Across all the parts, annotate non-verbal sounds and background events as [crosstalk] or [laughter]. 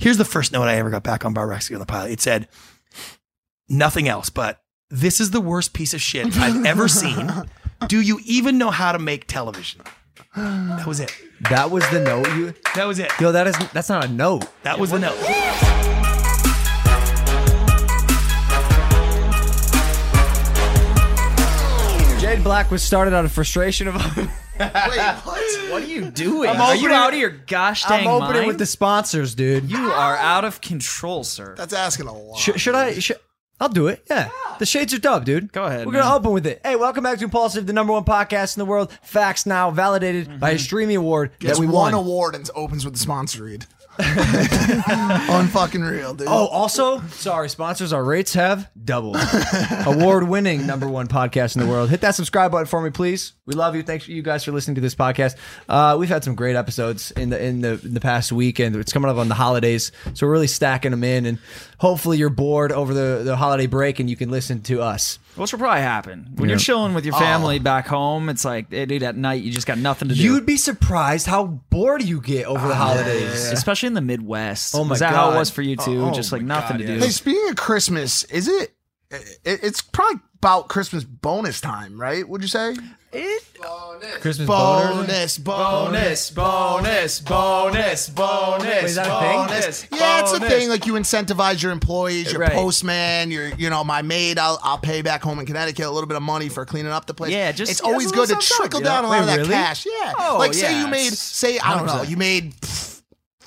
Here's the first note I ever got back on Bar Rescue on the pilot. It said, nothing else, but this is the worst piece of shit I've ever seen. Do you even know how to make television? That was it. That was the note you. That was it. Yo, that is that's not a note. That was the note. Jade Black was started out of frustration of. [laughs] [laughs] Wait, [laughs] what? What are you doing? I'm are you opening- out of your gosh dang I'm opening mind? with the sponsors, dude. You are out of control, sir. That's asking a lot. Should, should I? Should, I'll do it. Yeah. The shades are dub, dude. Go ahead, We're gonna man. open with it. Hey, welcome back to Impaulsive, the number one podcast in the world. Facts now validated mm-hmm. by a streaming award Gets that we one won. award and opens with the sponsor read. [laughs] Unfucking real, dude. Oh, also, sorry, sponsors, our rates have doubled. [laughs] Award winning number one podcast in the world. Hit that subscribe button for me, please. We love you. Thanks for you guys for listening to this podcast. Uh, we've had some great episodes in the in the in the past week, and it's coming up on the holidays, so we're really stacking them in. And hopefully, you're bored over the the holiday break, and you can listen to us. Which will probably happen when Yeah. you're chilling with your family back home. It's like, dude, at night you just got nothing to do. You'd be surprised how bored you get over the holidays. especially in the Midwest. Oh my was that how it was for you too? Oh just like nothing God, to yeah. do. Hey, speaking of Christmas, is it, it? It's probably about Christmas bonus time, right? Would you say? It Christmas boners. Bonus, bonus, bonus, bonus, bonus. Wait, is that a thing? Yeah, it's a thing. Like you incentivize your employees, your Right. postman, your you know my maid. I'll, I'll pay back home in Connecticut a little bit of money for cleaning up the place. Yeah, just- it's yeah, always it's a good to little something, trickle you know? down a lot of that really? cash. Yeah, Oh, like say yeah, you made it's- say I don't know 100%. you made pff,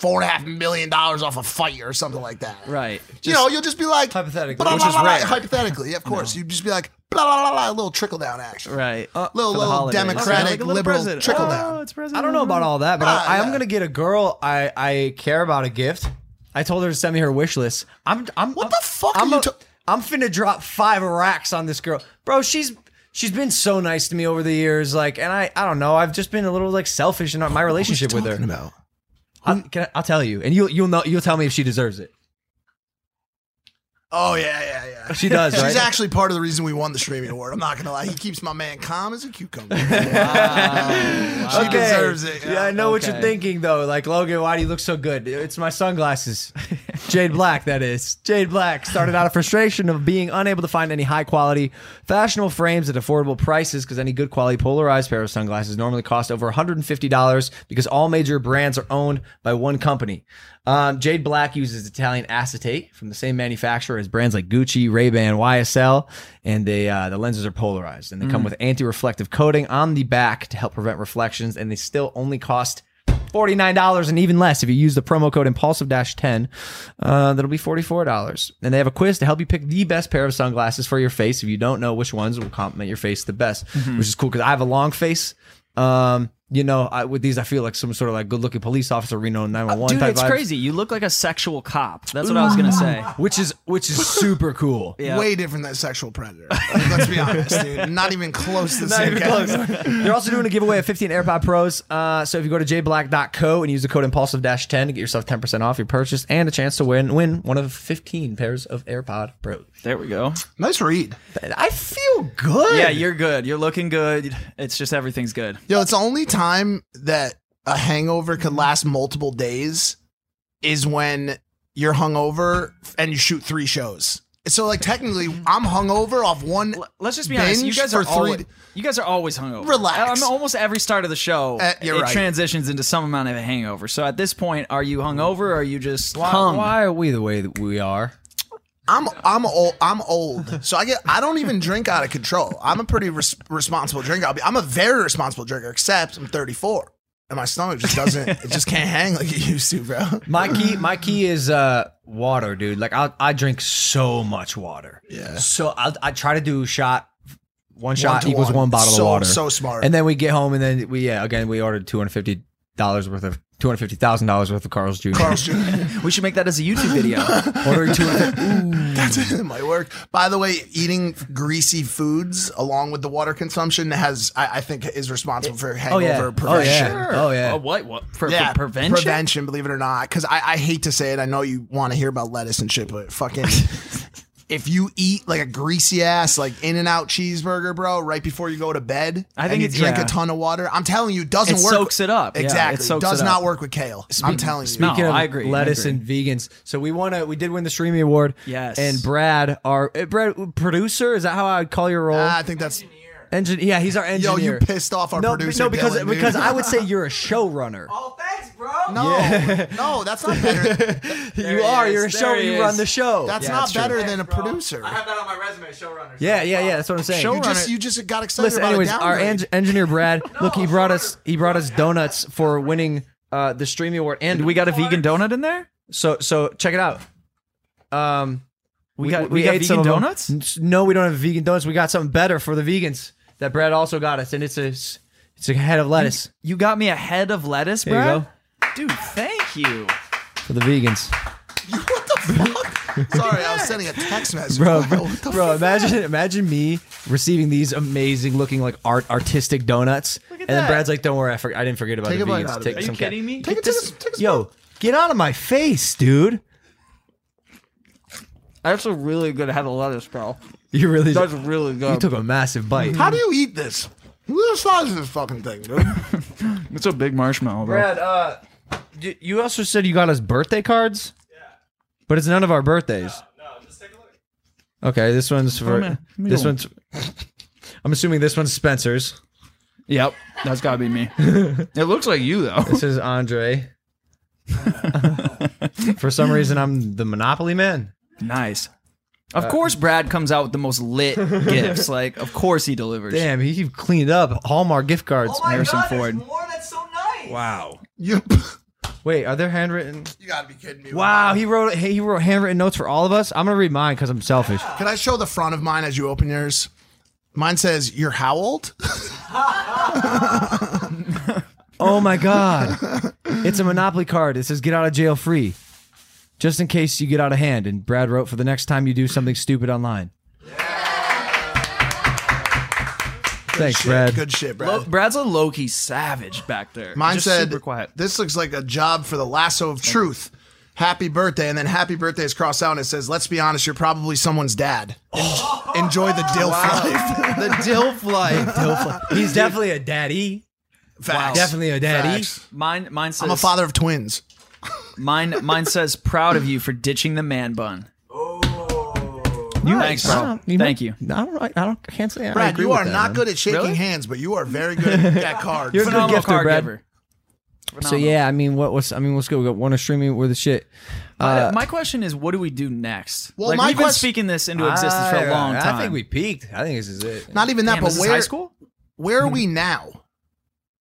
four and a half million dollars off a fight or something like that. Right. you know, you'll just be like Hypothetically. blah, blah, Which is blah, blah, rare. Hypothetically, yeah, of course, you'd just be like blah blah blah blah, a little trickle down action. Right. little little holidays. democratic Like little liberal president. trickle Oh, down. it's president. I don't know about all that, but Ah, I, I'm yeah. gonna get a girl I I care about a gift. I told her to send me her wish list. I'm I'm What the fuck I'm are you a- ta- I'm finna drop five racks on this girl, bro. She's she's been so nice to me over the years, like, and I I don't know. I've just been a little like selfish in my relationship with her. About? I, I'll tell you, and you'll you'll know you'll tell me if she deserves it. Oh yeah, yeah, yeah. She does, She's right? actually part of the reason we won the streaming award. I'm not gonna lie. He keeps my man calm as a cucumber. [laughs] She Okay. deserves it. Yeah, I know what you're thinking though. Like Logan, why do you look so good? It's my sunglasses. [laughs] Jade Black, that is. Jade Black started out of frustration of being unable to find any high quality, fashionable frames at affordable prices because any good quality polarized pair of sunglasses normally cost over $150 because all major brands are owned by one company. Um, Jade Black uses Italian acetate from the same manufacturer as brands like Gucci, Ray-Ban, YSL, and they uh, the lenses are polarized and they come with anti-reflective coating on the back to help prevent reflections, and they still only cost $49 and even less if you use the promo code impaulsive-10 uh, that'll be $44 and they have a quiz to help you pick the best pair of sunglasses for your face. If you don't know which ones will complement your face the best which is cool because i have a long face. Um, you know, I, with these, I feel like some sort of like good-looking police officer, Reno 911 Dude, type it's vibes, crazy. You look like a sexual cop. That's what I was gonna say. which is which is super cool. [laughs] Yeah. Way different than sexual predator. Like, let's be honest, dude. Not even close to the [laughs] same category. [laughs] They're also doing a giveaway of 15 AirPod Pros. Uh, so if you go to jblack.co and use the code impaulsive-10 to get yourself 10% off your purchase and a chance to win win one of 15 pairs of AirPod Pros. There we go. Nice read. I feel good. Yeah, you're good. You're looking good. It's just everything's good. Yo, it's the only time that a hangover could mm-hmm. last multiple days is when you're hungover and you shoot three shows. So like technically, mm-hmm. I'm hungover off one. Let's just be honest. You guys are three- always, you guys are always hungover. Relax. Uh, I mean, almost every start of the show, Uh, it right. transitions into some amount of a hangover. So at this point, are you hungover or are you just Why, hung? why are we the way that we are? I'm I'm old. I'm old, so I get. I don't even drink out of control. I'm a pretty res- responsible drinker. I'll be, I'm a very responsible drinker, except I'm 34, and my stomach just doesn't. it just can't hang like it used to, bro. My key, my key is uh, water, dude. Like I, I drink so much water. Yeah. So I, I try to do shot. One shot to equals one. one bottle So- of water. so smart. And then we get home, and then we yeah again we ordered two hundred fifty dollars worth of two hundred fifty thousand dollars worth of Carl's Jr. Carl's Jr. [laughs] We should make that as a YouTube video. [laughs] Ordering two hundred. That's [laughs] it. might work. By the way, eating greasy foods along with the water consumption has, I, I think, is responsible for oh, hangover yeah. Oh, prevention. yeah. Oh, yeah. Oh, what? What? For, Yeah, for prevention? Prevention, believe it or not. Because I, I hate to say it. I know you want to hear about lettuce and shit, but fucking. If you eat like a greasy ass, like In and Out cheeseburger, bro, right before you go to bed, I think and you it's- drink yeah. a ton of water. I'm telling you, it doesn't It work. soaks it up. Yeah, it Exactly. soaks Does it not work with kale. I'm telling you. No, Speaking of I agree, I lettuce agree. and vegans, so we won a we did win the Streamy Award. Yes. And Brad, our uh, Brad producer, is that how I'd call your role? Ah, I think that's. Engine, yeah, he's our engineer. Yo, you pissed off our no, producer. No, because Dylan, because I would say [laughs] you're a showrunner. Oh, thanks, bro. No, no, that's not better. [laughs] you are. You're a is, show. there he You run the show. That's Yeah, not that's true. better than a producer. I have that on my resume, showrunner. yeah, yeah, yeah. That's what I'm saying. You just you just got excited Listen, about anyways, a our en- engineer Brad, [laughs] look, he brought us he brought us donuts for winning uh, the Streamy Award, and We got a vegan donut in there? so so check it out. Um, We got- we got ate some vegan of them. donuts? No, we don't have vegan donuts. We got something better for the vegans that Brad also got us, and it's a it's a head of lettuce You got me a head of lettuce, There you bro. Dude, thank you. for the vegans, [laughs] what the fuck? Sorry, I was sending a text message. bro. What the Bro, imagine imagine me receiving these amazing looking like art artistic donuts, and then that. Brad's like, "Don't worry, I, for- I didn't forget about Take the a bite vegans." out of Take it. Are you some ca- kidding me? Take it, take a, take a Yo, get out of my face, dude. That's a really good head of lettuce, bro. [laughs] You really That's really good. you took a massive bite. How do you eat this? Look at the size of this fucking thing, dude. [laughs] It's a big marshmallow, bro. Brad, uh, y- you also said you got us birthday cards. Yeah. But it's none of our birthdays. No, just take a look. Okay, this one's for man, let me this go. one's. [laughs] I'm assuming this one's Spencer's. Yep, that's gotta be me. it looks like you though. This is Andre. for some reason, I'm the Monopoly man. Nice. Of uh, course, Brad comes out with the most lit [laughs] gifts. Like, of course he delivers. Damn, he cleaned up Hallmark gift cards. Harrison Ford. That's so nice. Wow. you, [laughs] Wait, are there handwritten? you gotta be kidding me. Wow, he wrote he wrote handwritten notes for all of us. I'm gonna read mine because I'm selfish. Can I show the front of mine as you open yours? Mine says, "You're how old?" [laughs] Oh my god. It's a Monopoly card. It says get out of jail free. Just in case you get out of hand. And Brad wrote for the next time you do something stupid online. Thanks, Shit, Brad. Good shit, Brad. Lo- Brad's a low key savage back there. Mine Just said, super quiet. "This looks like a job for the lasso of truth." Happy birthday, and then happy birthday is crossed out, and it says, "Let's be honest, you're probably someone's dad. En- [gasps] Enjoy the dilf life." [laughs] The DILF life. [laughs] He's definitely a daddy. Facts. Definitely a daddy. Facts. Mine, mine says. I'm a father of twins. Mine, mine says proud of you for ditching the man bun. Oh, you, Thanks, I bro. don't- you Thank know- you. I don't, I don't, I can't say I Brad, agree you with are that, not man. good at shaking Really? hands, but you are very good at that [laughs] card. You're a good Phenomenal gifter, card Brad. giver. So Phenomenal. yeah, I mean, what was I mean? Let's go. We got one streaming with the shit. Uh, my question is, what do we do next? Well, like my we've been quest- speaking this into existence for a long time. I think we peaked. I think this is it. Not even that, Damn, but this is where high school? where are we now?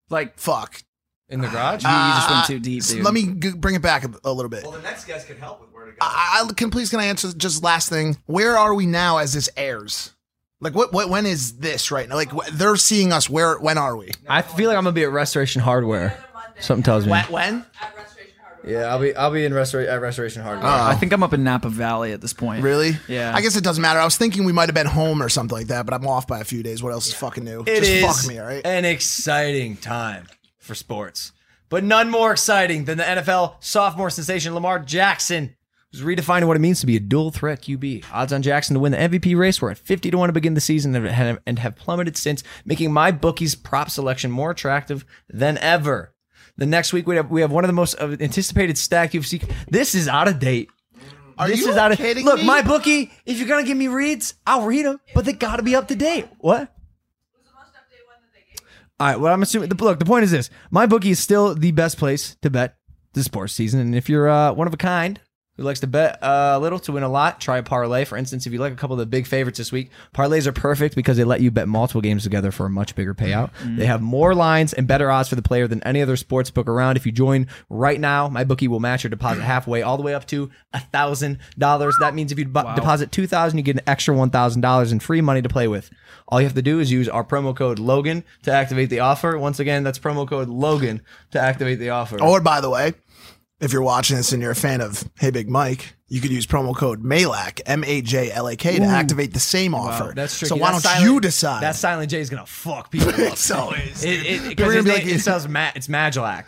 Like Fuck. In the garage? you just Uh, went too deep, dude. Let me g- bring it back a, a little bit. Well, the next guest can help with where to go. I, I can please can I answer just last thing? Where are we now as this airs? Like what? What? When is this right now? Like wh- they're seeing us. Where? When are we? I feel like I'm gonna be at Restoration Hardware. Something tells me. When? When? At restoration hardware. Yeah, I'll be I'll be in restora- at Restoration Hardware. I think I'm up in Napa Valley at this point. Really? Yeah. I guess it doesn't matter. I was thinking we might have been home or something like that, but I'm off by a few days. What else is fucking new? It Just is fuck me, all right? an exciting time for sports, but none more exciting than the NFL sophomore sensation Lamar Jackson, who's redefining what it means to be a dual threat QB. Odds on Jackson to win the MVP race were at 50 to 1 to begin the season and have- plummeted since, making my bookie's prop selection more attractive than ever. The next week we have we have one of the most uh, anticipated stack UFC. This is out of date. Are this you is out of kidding look. me? My bookie. If you're gonna give me reads, I'll read them, but they gotta be up to date. What? All right. Well, I'm assuming. The, look, the point is this: my bookie is still the best place to bet this sports season, and if you're uh, one of a kind, who likes to bet uh, a little to win a lot. Try a parlay. For instance, if you like a couple of the big favorites this week, parlays are perfect because they let you bet multiple games together for a much bigger payout. They have more lines and better odds for the player than any other sports book around. If you join right now, my bookie will match your deposit [clears throat] halfway, all the way up to a thousand dollars. That means if you depo- deposit two thousand, you get an extra one thousand dollars in free money to play with. All you have to do is use our promo code Logan to activate the offer. Once again, that's promo code Logan to activate the offer. Or by the way, if you're watching this and you're a fan of Hey Big Mike, you could use promo code MALAK, M A J L A K, to activate the same offer. That's tricky. So why That don't silent- you decide? That Silent J is gonna fuck people [laughs] up. so It, it, We're because gonna his be name, like- it sounds ma- it's Magilak.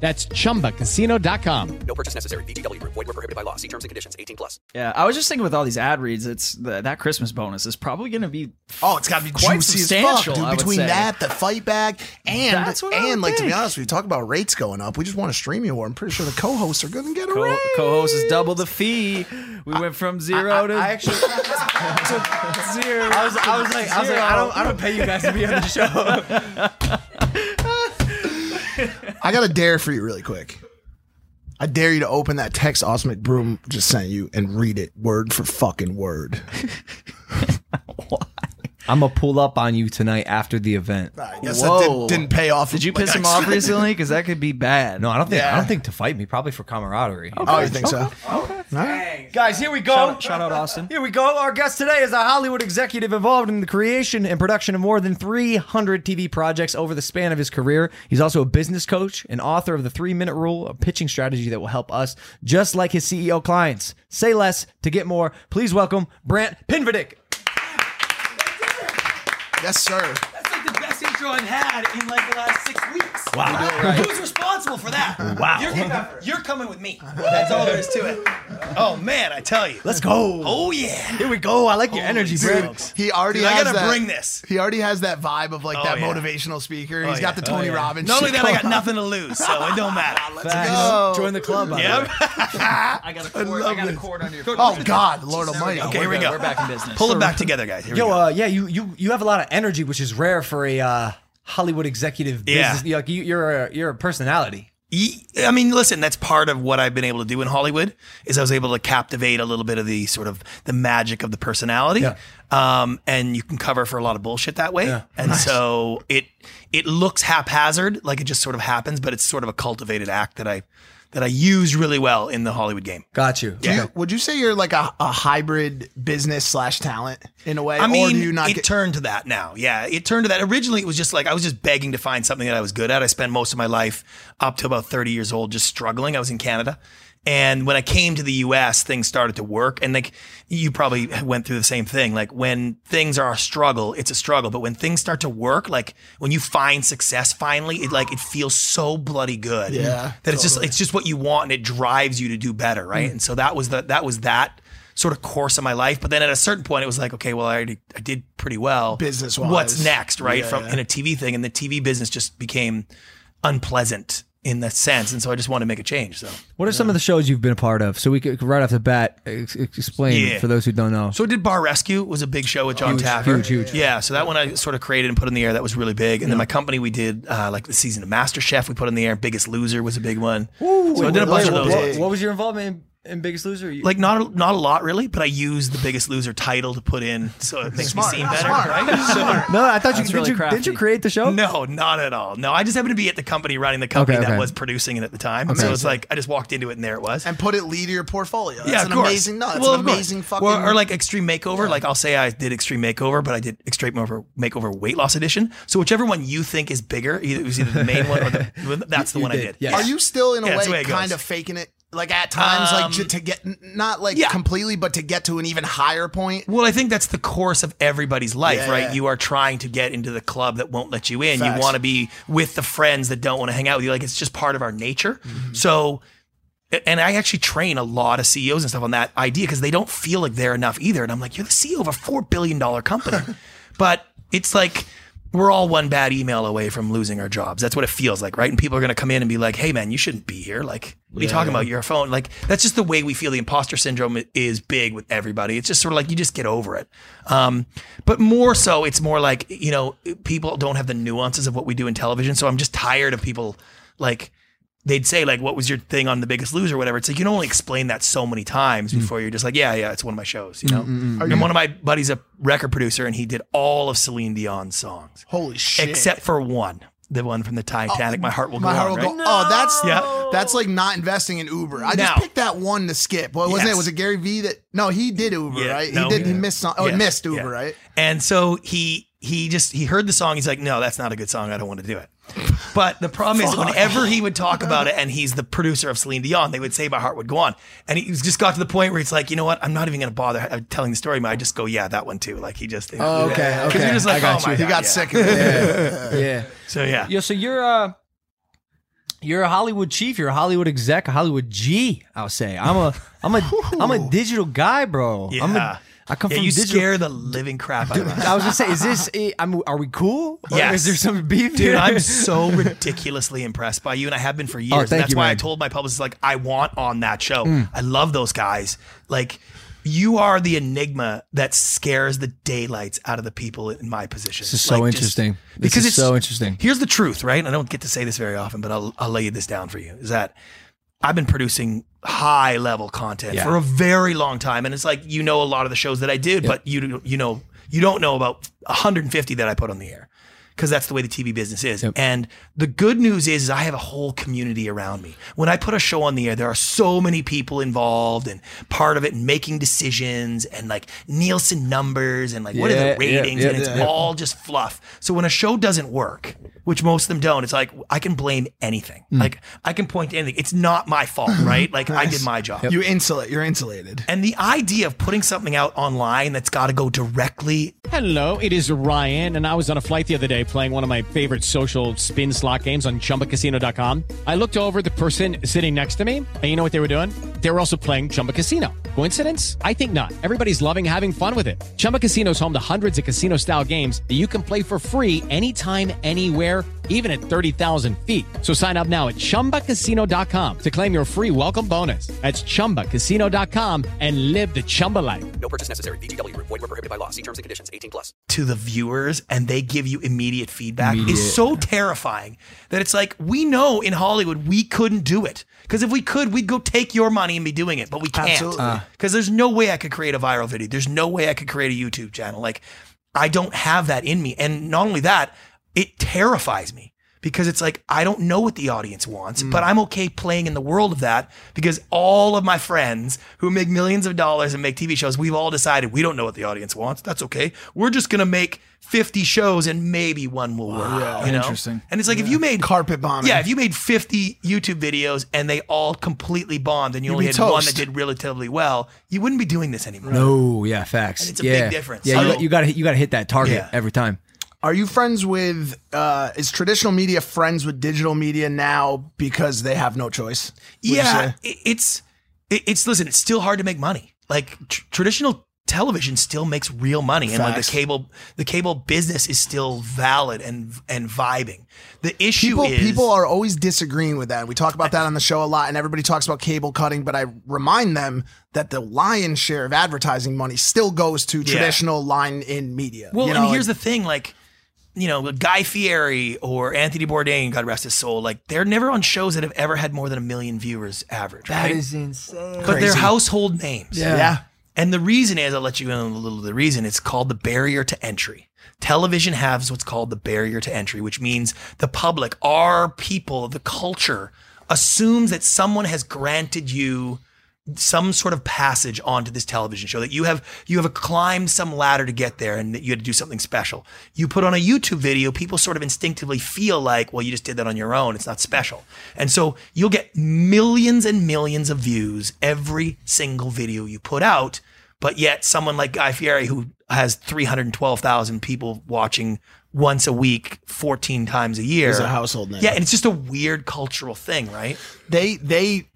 That's chumbacasino.com. Yeah, I was just thinking with all these ad reads, it's the, that Christmas bonus is probably going to be Oh, it's got to be Quite juicy as fuck, substantial, dude. I would Between say. that, the fight back, and That's what and would like to be honest, we talk about rates going up. We just want a streaming war. I'm pretty sure the co-hosts are going to get a co- raise. co-host is double the fee. We went from zero to I actually, [laughs] [laughs] zero. I was, I was like, I was like, I don't, I don't pay you guys to be on the show. [laughs] I got a dare for you, really quick. I dare you to open that text Austin McBroom just sent you and read it word for fucking word. [laughs] I'm gonna pull up on you tonight after the event. I guess Whoa. that did, didn't pay off. Did you [laughs] like piss I him off expected. recently? Because that could be bad. No, I don't think. I don't think to fight me. Probably for camaraderie. Oh, you think so? Okay. okay. Guys, here we go. Shout, shout out Austin. Here we go. Our guest today is a Hollywood executive involved in the creation and production of more than 300 TV projects over the span of his career. He's also a business coach and author of the Three Minute Rule, a pitching strategy that will help us, just like his CEO clients, say less to get more. Please welcome Brant Pinvidic. Yes, sir. That's like the best intro I've had in like the last six weeks. Wow. Who's responsible for that? Wow. You're, you're coming with me. That's all there is to it. Oh man, I tell you. Let's go. Oh yeah. Here we go. I like your energy, Dude, Brant. he already Dude, I gotta that, bring this. He already has that vibe of like Oh, that yeah. motivational speaker. Oh, He's got the Tony Oh, yeah. Robbins. Not only shit that, I got nothing to lose, so it don't matter. [laughs] Let's Facts. go. Join the club. by. Yep. [laughs] I got a cord. I love got a cord under your. Oh God, Lord Almighty. Okay, here we go. We're back in business. Pull it back together, guys. Yo, uh, yeah, you you you have a lot of energy, which is rare for a uh, Hollywood executive. Yeah. Business. Like you, you're a, you're a personality. I mean, listen, that's part of what I've been able to do in Hollywood is I was able to captivate a little bit of the sort of the magic of the personality. Yeah. Um, and you can cover for a lot of bullshit that way. Yeah. And so it it looks haphazard, like it just sort of happens, but it's sort of a cultivated act that I that I use really well in the Hollywood game. Got you. Yeah. you- would you say you're like a, a hybrid business slash talent in a way? I mean, or do you not it get turned to that now. Yeah, it turned to that. Originally, it was just like I was just begging to find something that I was good at. I spent most of my life up to about 30 years old just struggling. I was in Canada. And when I came to the US, things started to work. And like you probably went through the same thing. Like when things are a struggle, it's a struggle. But when things start to work, like when you find success finally, it like it feels so bloody good. Yeah, That it's just it's just what you want and it drives you to do better, right? Mm. And so that was the that was that sort of course of my life. But then at a certain point, it was like, okay, well, I already I did pretty well Business-wise. What's next, right? Yeah, From yeah. in a TV thing, and the TV business just became unpleasant in that sense, and so I just wanted to make a change. So, What are some of the shows you've been a part of? So we could right off the bat ex- explain Yeah. for those who don't know. so I did Bar Rescue was a big show with John Huge, Taffer. huge, huge. Yeah, so that one I sort of created and put in the air. That was really big. And then my company, we did uh, like the season of MasterChef. We put in the air. Biggest Loser was a big one. so I did a bunch of those. what- ones. what was your involvement in, in Biggest Loser? You- Like not a, not a lot really, but I used the Biggest Loser title to put in, so it makes Smart. me seem better, Smart. right? So- [laughs] no, I thought you That's did. really you did you create the show? No, not at all. No, I just happened to be at the company running the company Okay, that okay. was producing it at the time. So it's like I just walked into it and there it was. and put it lead to your portfolio? That's yeah, an course. amazing. No, that's well, an of course. amazing fucking. Or, or like Extreme Makeover. Like I'll say I did Extreme Makeover, but I did Extreme Makeover, Makeover Weight Loss Edition. So whichever one you think is bigger, either, it was either the main one or the [laughs] that's the You one I did, did. yeah. Are you still in a Yeah, that's the way way it goes. kind of faking it? Like at times, like Um, to, to get not like yeah. completely, but to get to an even higher point. Well, I think that's the course of everybody's life, Yeah. right? You are trying to get into the club that won't let you in. Facts. You want to be with the friends that don't want to hang out with you. Like it's just part of our nature. Mm-hmm. So and I actually train a lot of CEOs and stuff on that idea because they don't feel like they're enough either. And I'm like, you're the CEO of a four billion dollar company, [laughs] but it's like we're all one bad email away from losing our jobs. That's what it feels like, right? And people are going to come in and be like, "Hey, man, you shouldn't be here. Like, what are you talking about? You're phone." Like, that's just the way we feel. The imposter syndrome is big with everybody. It's just sort of like you just get over it. Um, but more so, it's more like you know, people don't have the nuances of what we do in television. So I'm just tired of people like they'd say like, "What was your thing on The Biggest Loser?" or whatever. It's like you can only explain that so many times hmm. before you're just like, "Yeah, yeah, it's one of my shows." You hmm, know. Hmm, and one of my buddies, a record producer, and he did all of Celine Dion's songs Holy shit. except for one, the one from the Titanic. Oh, my heart will My go heart on. will right? go. Oh, that's Yeah. that's like not investing in Uber. I No. just picked that one to skip. What wasn't Yes. it? Was it Gary Vee that? No, he did Uber, Yeah, right? no, he did. He missed. Some, oh, he missed Uber, yeah. right? And so he he just he heard the song. He's like, no, that's not a good song. I don't want to do it. But the problem is, whenever he would talk about it, and he's the producer of Celine Dion, they would say "My Heart Would Go On," and he just got to the point where it's like, you know what? I'm not even going to bother telling the story. But I just go, yeah, that one too. Like he just, Oh, okay, because okay. you're just like, I got oh my you. god, He got yeah. sick of. [laughs] Yeah. So yeah, Yo, so you're uh you're a Hollywood chief, you're a Hollywood exec, a Hollywood G, I'll say. I'm a I'm a I'm a digital guy, bro. I'm Yeah. a, I come yeah, from you digital scare the living crap out of us. I was gonna say, is this? I'm, are we cool? Yeah. Is there some beef? Dude? I'm [laughs] so ridiculously impressed by you, and I have been for years. and Oh, thank that's you, why I told my publicist, like, I want on that show. Mm. I love those guys. Like, you are the enigma that scares the daylights out of the people in my position. This is so Like, interesting. This because is it's so interesting. Here's the truth, right? I don't get to say this very often, but I'll, I'll lay this down for you. Is that I've been producing high level content Yeah. for a very long time, and it's like you know a lot of the shows that I did, but you you know you don't know about 150 that I put on the air because that's the way the TV business is. And the good news is, is I have a whole community around me. When I put a show on the air, there are so many people involved and part of it and making decisions and like Nielsen numbers and like what are the ratings yeah, and it's yeah. all just fluff. So when a show doesn't work, which most of them don't, it's like I can blame anything. Hmm. Like I can point to anything. It's not my fault, [laughs] right? Like I did my job. You insulate. You're insulated. And the idea of putting something out online that's got to go directly Hello, it is Ryan, and I was on a flight the other day playing one of my favorite social spin slot games on chumbacasino.com. I looked over the person sitting next to me, and you know what they were doing? They were also playing Chumba Casino. Coincidence? I think not. Everybody's loving having fun with it. Chumba Casino is home to hundreds of casino style games that you can play for free anytime, anywhere, even at 30,000 feet. So sign up now at chumbacasino.com to claim your free welcome bonus. That's chumbacasino.com and live the Chumba life. No purchase necessary. VGW. Void were prohibited by law. See terms and conditions. 18 plus. to the viewers and they give you immediate feedback is so terrifying that it's like we know in Hollywood we couldn't do it because if we could we'd go take your money and be doing it but we can't Absolutely. Uh-huh. because there's no way I could create a viral video there's no way I could create a YouTube channel like I don't have that in me and not only that it terrifies me because it's like I don't know what the audience wants, but mm. I'm okay playing in the world of that because all of my friends who make millions of dollars and make TV shows, we've all decided we don't know what the audience wants. That's okay. We're just gonna make 50 shows and maybe one will work. you know? Interesting. And it's like if you made Carpet bombing. yeah, if you made 50 YouTube videos and they all completely bombed and you You'd only had one that did relatively well, you wouldn't be doing this anymore. No, yeah, facts. And it's a yeah. big difference. Yeah, you, So- you got to you got to hit that target Yeah. every time. Are you friends with? uh Is traditional media friends with digital media now because they have no choice? yeah, it's it's listen. It's still hard to make money. Like tr- traditional television still makes real money, and like the cable the cable business is still valid and and vibing. The issue People, is people are always disagreeing with that. We talk about that on the show a lot, and everybody talks about cable cutting. But I remind them that the lion's share of advertising money still goes to traditional linear media. Well, You and know, here's like- the thing, like. You know, Guy Fieri or Anthony Bourdain, God rest his soul, like they're never on shows that have ever had more than a million viewers average. right? insane. but they're household names. yeah. And the reason is, I'll let you in on a little of the reason. It's called the barrier to entry. Television has what's called the barrier to entry, which means the public, our people, the culture assumes that someone has granted you some sort of passage onto this television show that you have you have a climbed some ladder to get there and that you had to do something special. You put on a YouTube video, people sort of instinctively feel like, well, you just did that on your own. It's not special. And so you'll get millions and millions of views every single video you put out, but yet someone like Guy Fieri who has 312,000 people watching once a week, 14 times a year. Is a household name. Yeah, and it's just a weird cultural thing, right? they they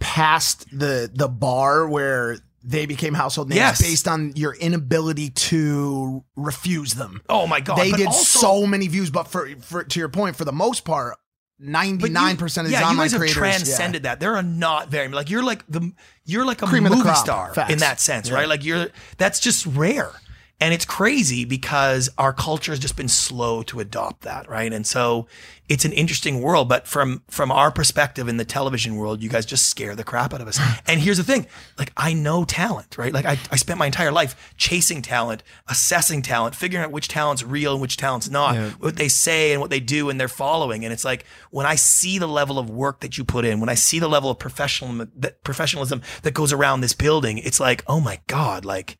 past the the bar where they became household names Yes. based on your inability to refuse them. Oh my god! they did also- so many views, but for, for to your point, for the most part, ninety you- nine percent of these yeah, you online guys have creators transcended that. There are not very like you're like the you're like a Cream movie star Facts. in that sense, Yeah. right? Like you're that's just rare. And it's crazy because our culture has just been slow to adopt that, right? And so it's an interesting world, but from from our perspective in the television world, you guys just scare the crap out of us. [laughs] and here's the thing, like I know talent, right? Like I, I spent my entire life chasing talent, assessing talent, figuring out which talent's real and which talent's not, what they say and what they do and their following. And it's like when I see the level of work that you put in, when I see the level of professional that professionalism that goes around this building, it's like, oh my God, like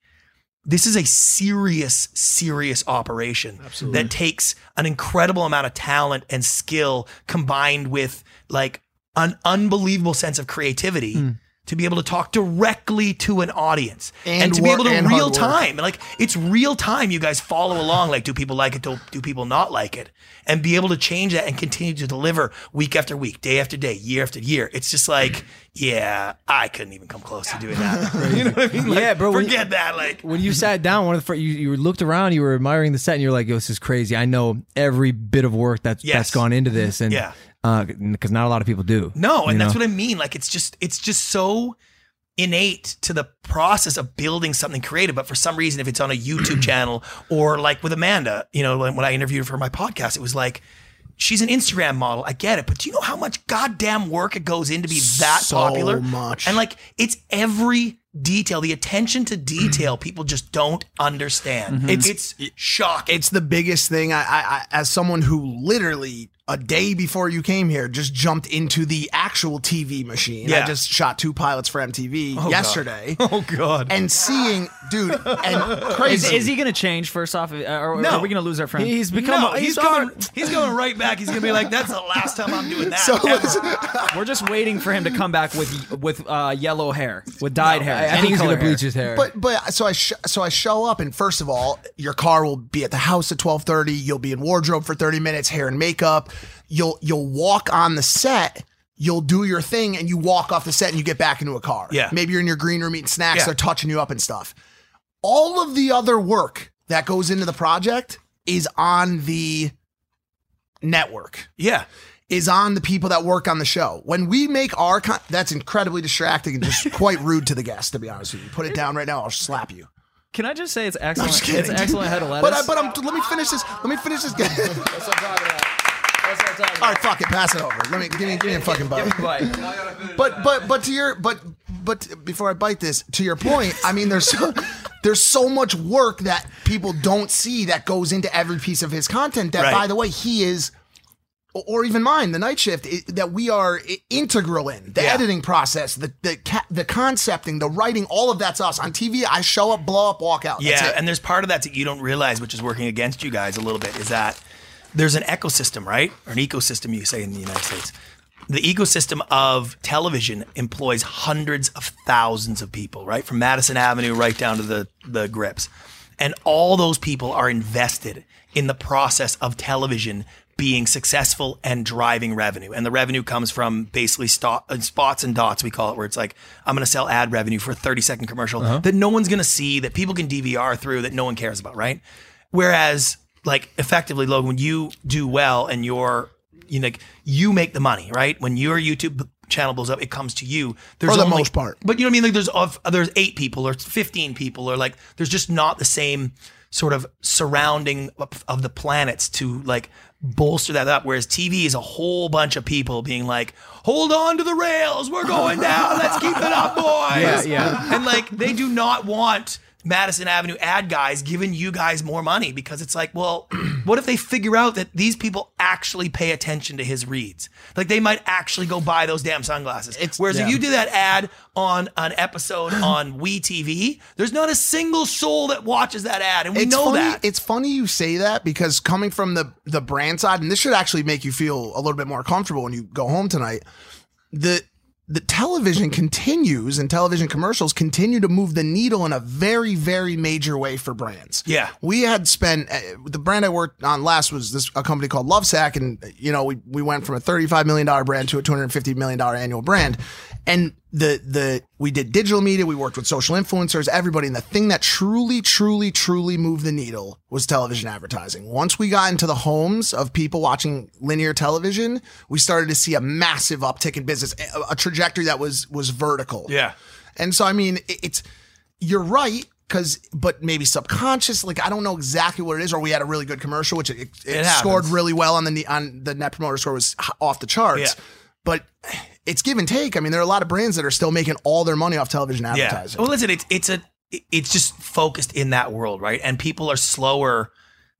this is a serious, serious operation that takes an incredible amount of talent and skill combined with like an unbelievable sense of creativity hmm. To be able to talk directly to an audience and, And to be able to real time. Like it's real time you guys follow along like do people like it do, do people not like it? And be able to change that and continue to deliver week after week day after day year after year. It's just like yeah i couldn't even come close to doing that. [laughs] [laughs] You know what i mean? Like, Yeah, bro, forget that like. when you sat down, one of the first, you, you looked around, you were admiring the set, and you're like, "Yo, this is crazy." I know every bit of work that's Yes. that's gone into this, and Yeah. Uh, because not a lot of people do. No, and that's know? what I mean. Like it's just it's just so innate to the process of building something creative. But for some reason, if it's on a YouTube [clears throat] channel or like with Amanda, you know, when when I interviewed her for my podcast, it was like she's an Instagram model. I get it, but do you know how much goddamn work it goes in to be that So popular? much. And like it's every detail, the attention to detail, [clears throat] people just don't understand. Mm-hmm. It's it's shocking. It's the biggest thing. I, I, I, as someone who literally a day before you came here, just jumped into the actual TV machine. Yeah. I just shot two pilots for MTV God. yesterday, [laughs] oh god. and seeing, dude, and [laughs] crazy. Is, is he going to change first off, uh, or No. are we going to lose our friend? He's become. no, a- he's he's going. He's going right back. He's gonna be like, "That's the last time I'm doing that." [laughs] So ever." We're just waiting for him to come back with with uh, yellow hair, with dyed hair. I, I any think he's color gonna hair. bleach his hair. But but so I sh- so I show up and first of all, your car will be at the house at twelve thirty. You'll be in wardrobe for thirty minutes, hair and makeup. You'll you'll walk on the set. You'll do your thing and you walk off the set and you get back into a car. Yeah. Maybe you're in your green room eating snacks. Yeah. They're touching you up and stuff. All of the other work that goes into the project is on the network yeah. is on the people that work on the show. When we make our con- that's incredibly distracting and just [laughs] quite rude to the guests, To be honest with you, put it down right now. I'll slap you. Can I just say it's I'm excellent? just it's excellent head of [laughs] lettuce. But I, but I'm let me finish this. Let me finish this. [laughs] All right, fuck it. Pass it over. Let me give me give me a fucking bite. But but but to your but but before I bite this, to your point, I mean there's so, there's so much work that people don't see that goes into every piece of his content. That Right. by the way, he is. Or even mine, the night shift i that we are integral in the Yeah. editing process, the the ca- the concepting, the writing, all of that's us on TV. I show up, blow up, walk out. That's Yeah, it. and there's part of that that you don't realize, which is working against you guys a little bit, is that there's an ecosystem, right? Or an ecosystem, you say in the United States. The ecosystem of television employs hundreds of thousands of people, right? From Madison Avenue right down to the, the grips. And all those people are invested in the process of television being successful and driving revenue. And the revenue comes from basically uh, spots and dots, we call it, where it's like, I'm going to sell ad revenue for a 30 second commercial that no one's going to see, that people can DVR through, that no one cares about, right? Whereas, like, effectively, Logan, when you do well and you're, you know, like, you make the money, right? When your YouTube channel blows up, it comes to you. There's For the only- most part. but you know what I mean? Like there's of there's eight people or fifteen people or like there's just not the same sort of surrounding of, of the planets to like bolster that up. Whereas TV is a whole bunch of people being like, "Hold on to the rails, we're going down. Let's keep it up, [laughs] boys." Yeah, yeah. And like they do not want Madison Avenue ad guys giving you guys more money because it's like, well, [clears throat] what if they figure out that these people actually pay attention to his reads? Like they might actually go buy those damn sunglasses. Whereas if you do that ad on an episode [clears throat] on We TV, there's not a single soul that watches that ad, and we it's know funny, that. It's funny you say that because coming from the the brand side, and this should actually make you feel a little bit more comfortable when you go home tonight. The the television continues and television commercials continue to move the needle in a very very major way for brands. Yeah. we had spent uh, the brand I worked on last was this a company called Lovesac, and uh, you know we we went from a thirty five million dollar brand to a two hundred fifty million dollar annual brand, and the the we did digital media, we worked with social influencers, everybody, and the thing that truly, truly, truly moved the needle was television advertising. Once we got into the homes of people watching linear television, we started to see a massive uptick in business, a, a trajectory that was was vertical. Yeah. And so, I mean, it- it's, you're right. Cause, but maybe subconscious, like I don't know exactly what it is, or we had a really good commercial, which it, it, It scored really well on the on the net promoter score was off the charts. Yeah. But it's give and take. I mean, there are a lot of brands that are still making all their money off television advertising. Well, listen, it's it's a it's just focused in that world, right? And people are slower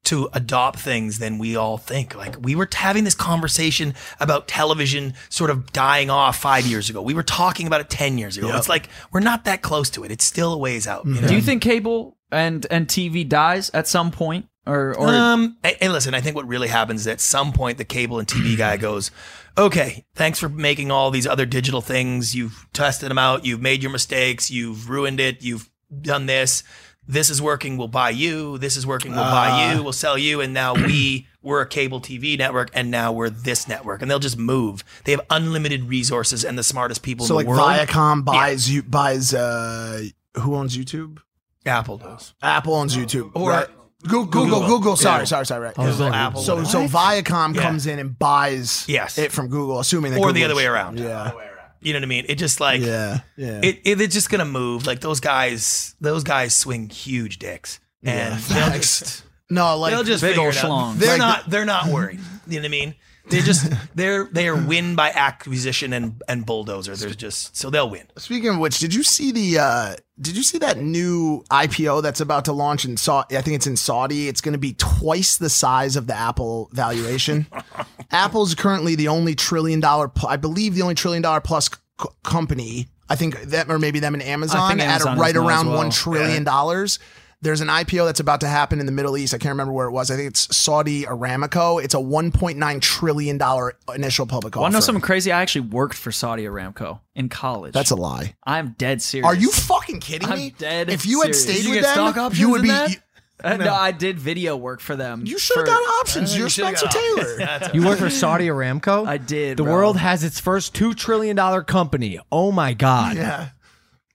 to adopt things than we all think. Like we were having this conversation about television sort of dying off five years ago. We were talking about it ten years ago. Yep. It's like we're not that close to it. It's still a ways out. You know? Do you think cable and and TV dies at some point, or or Um, and, listen, I think what really happens is at some point the cable and TV guy goes, "Okay, thanks for making all these other digital things. You've tested them out. You've made your mistakes. You've ruined it. You've done this. This is working. We'll buy you. This is working. We'll buy you. We'll sell you. And now we [clears throat] we're a cable TV network, and now we're this network. And they'll just move. They have unlimited resources and the smartest people so in like the world. Viacom buys you buys uh who owns YouTube? Apple does. Apple owns YouTube. Or- right? Google, Google, Google. Sorry, Yeah. sorry, sorry. Right. Oh, Google, Apple. So, so Viacom Yeah. comes in and buys Yes. it from Google, assuming that or the Google other way around. Yeah, You know what I mean? It just like yeah, yeah. it, it it's just gonna move. Like those guys, those guys swing huge dicks, and they'll Facts. just [laughs] no, like they'll just big figure ol' it out. schlongs. They're Like not they're not worried. You know what I mean? They just [laughs] they're they are win by acquisition and and bulldozer. There's just so they'll win. Speaking of which, did you see the uh did you see that new IPO that's about to launch in Saudi? I think it's in Saudi. It's going to be twice the size of the Apple valuation. [laughs] Apple's currently the only trillion dollar I believe the only trillion dollar plus c- company. I think that or maybe them and Amazon, think Amazon at a, right around well. 1 trillion dollars. There's an IPO that's about to happen in the Middle East. I can't remember where it was. I think it's Saudi Aramco. It's a 1.9 trillion dollar initial public Want offer. to know something crazy? I actually worked for Saudi Aramco in college. That's a lie. I'm dead serious. Are you fucking kidding I'm me? dead If you had stayed you with them, you would be. that? You, Uh, no, I did video work for them. you should have got options. You're You Spencer Taylor. [laughs] You work for Saudi Aramco? I did. The bro. world has its first two trillion dollar company. Oh my god! yeah.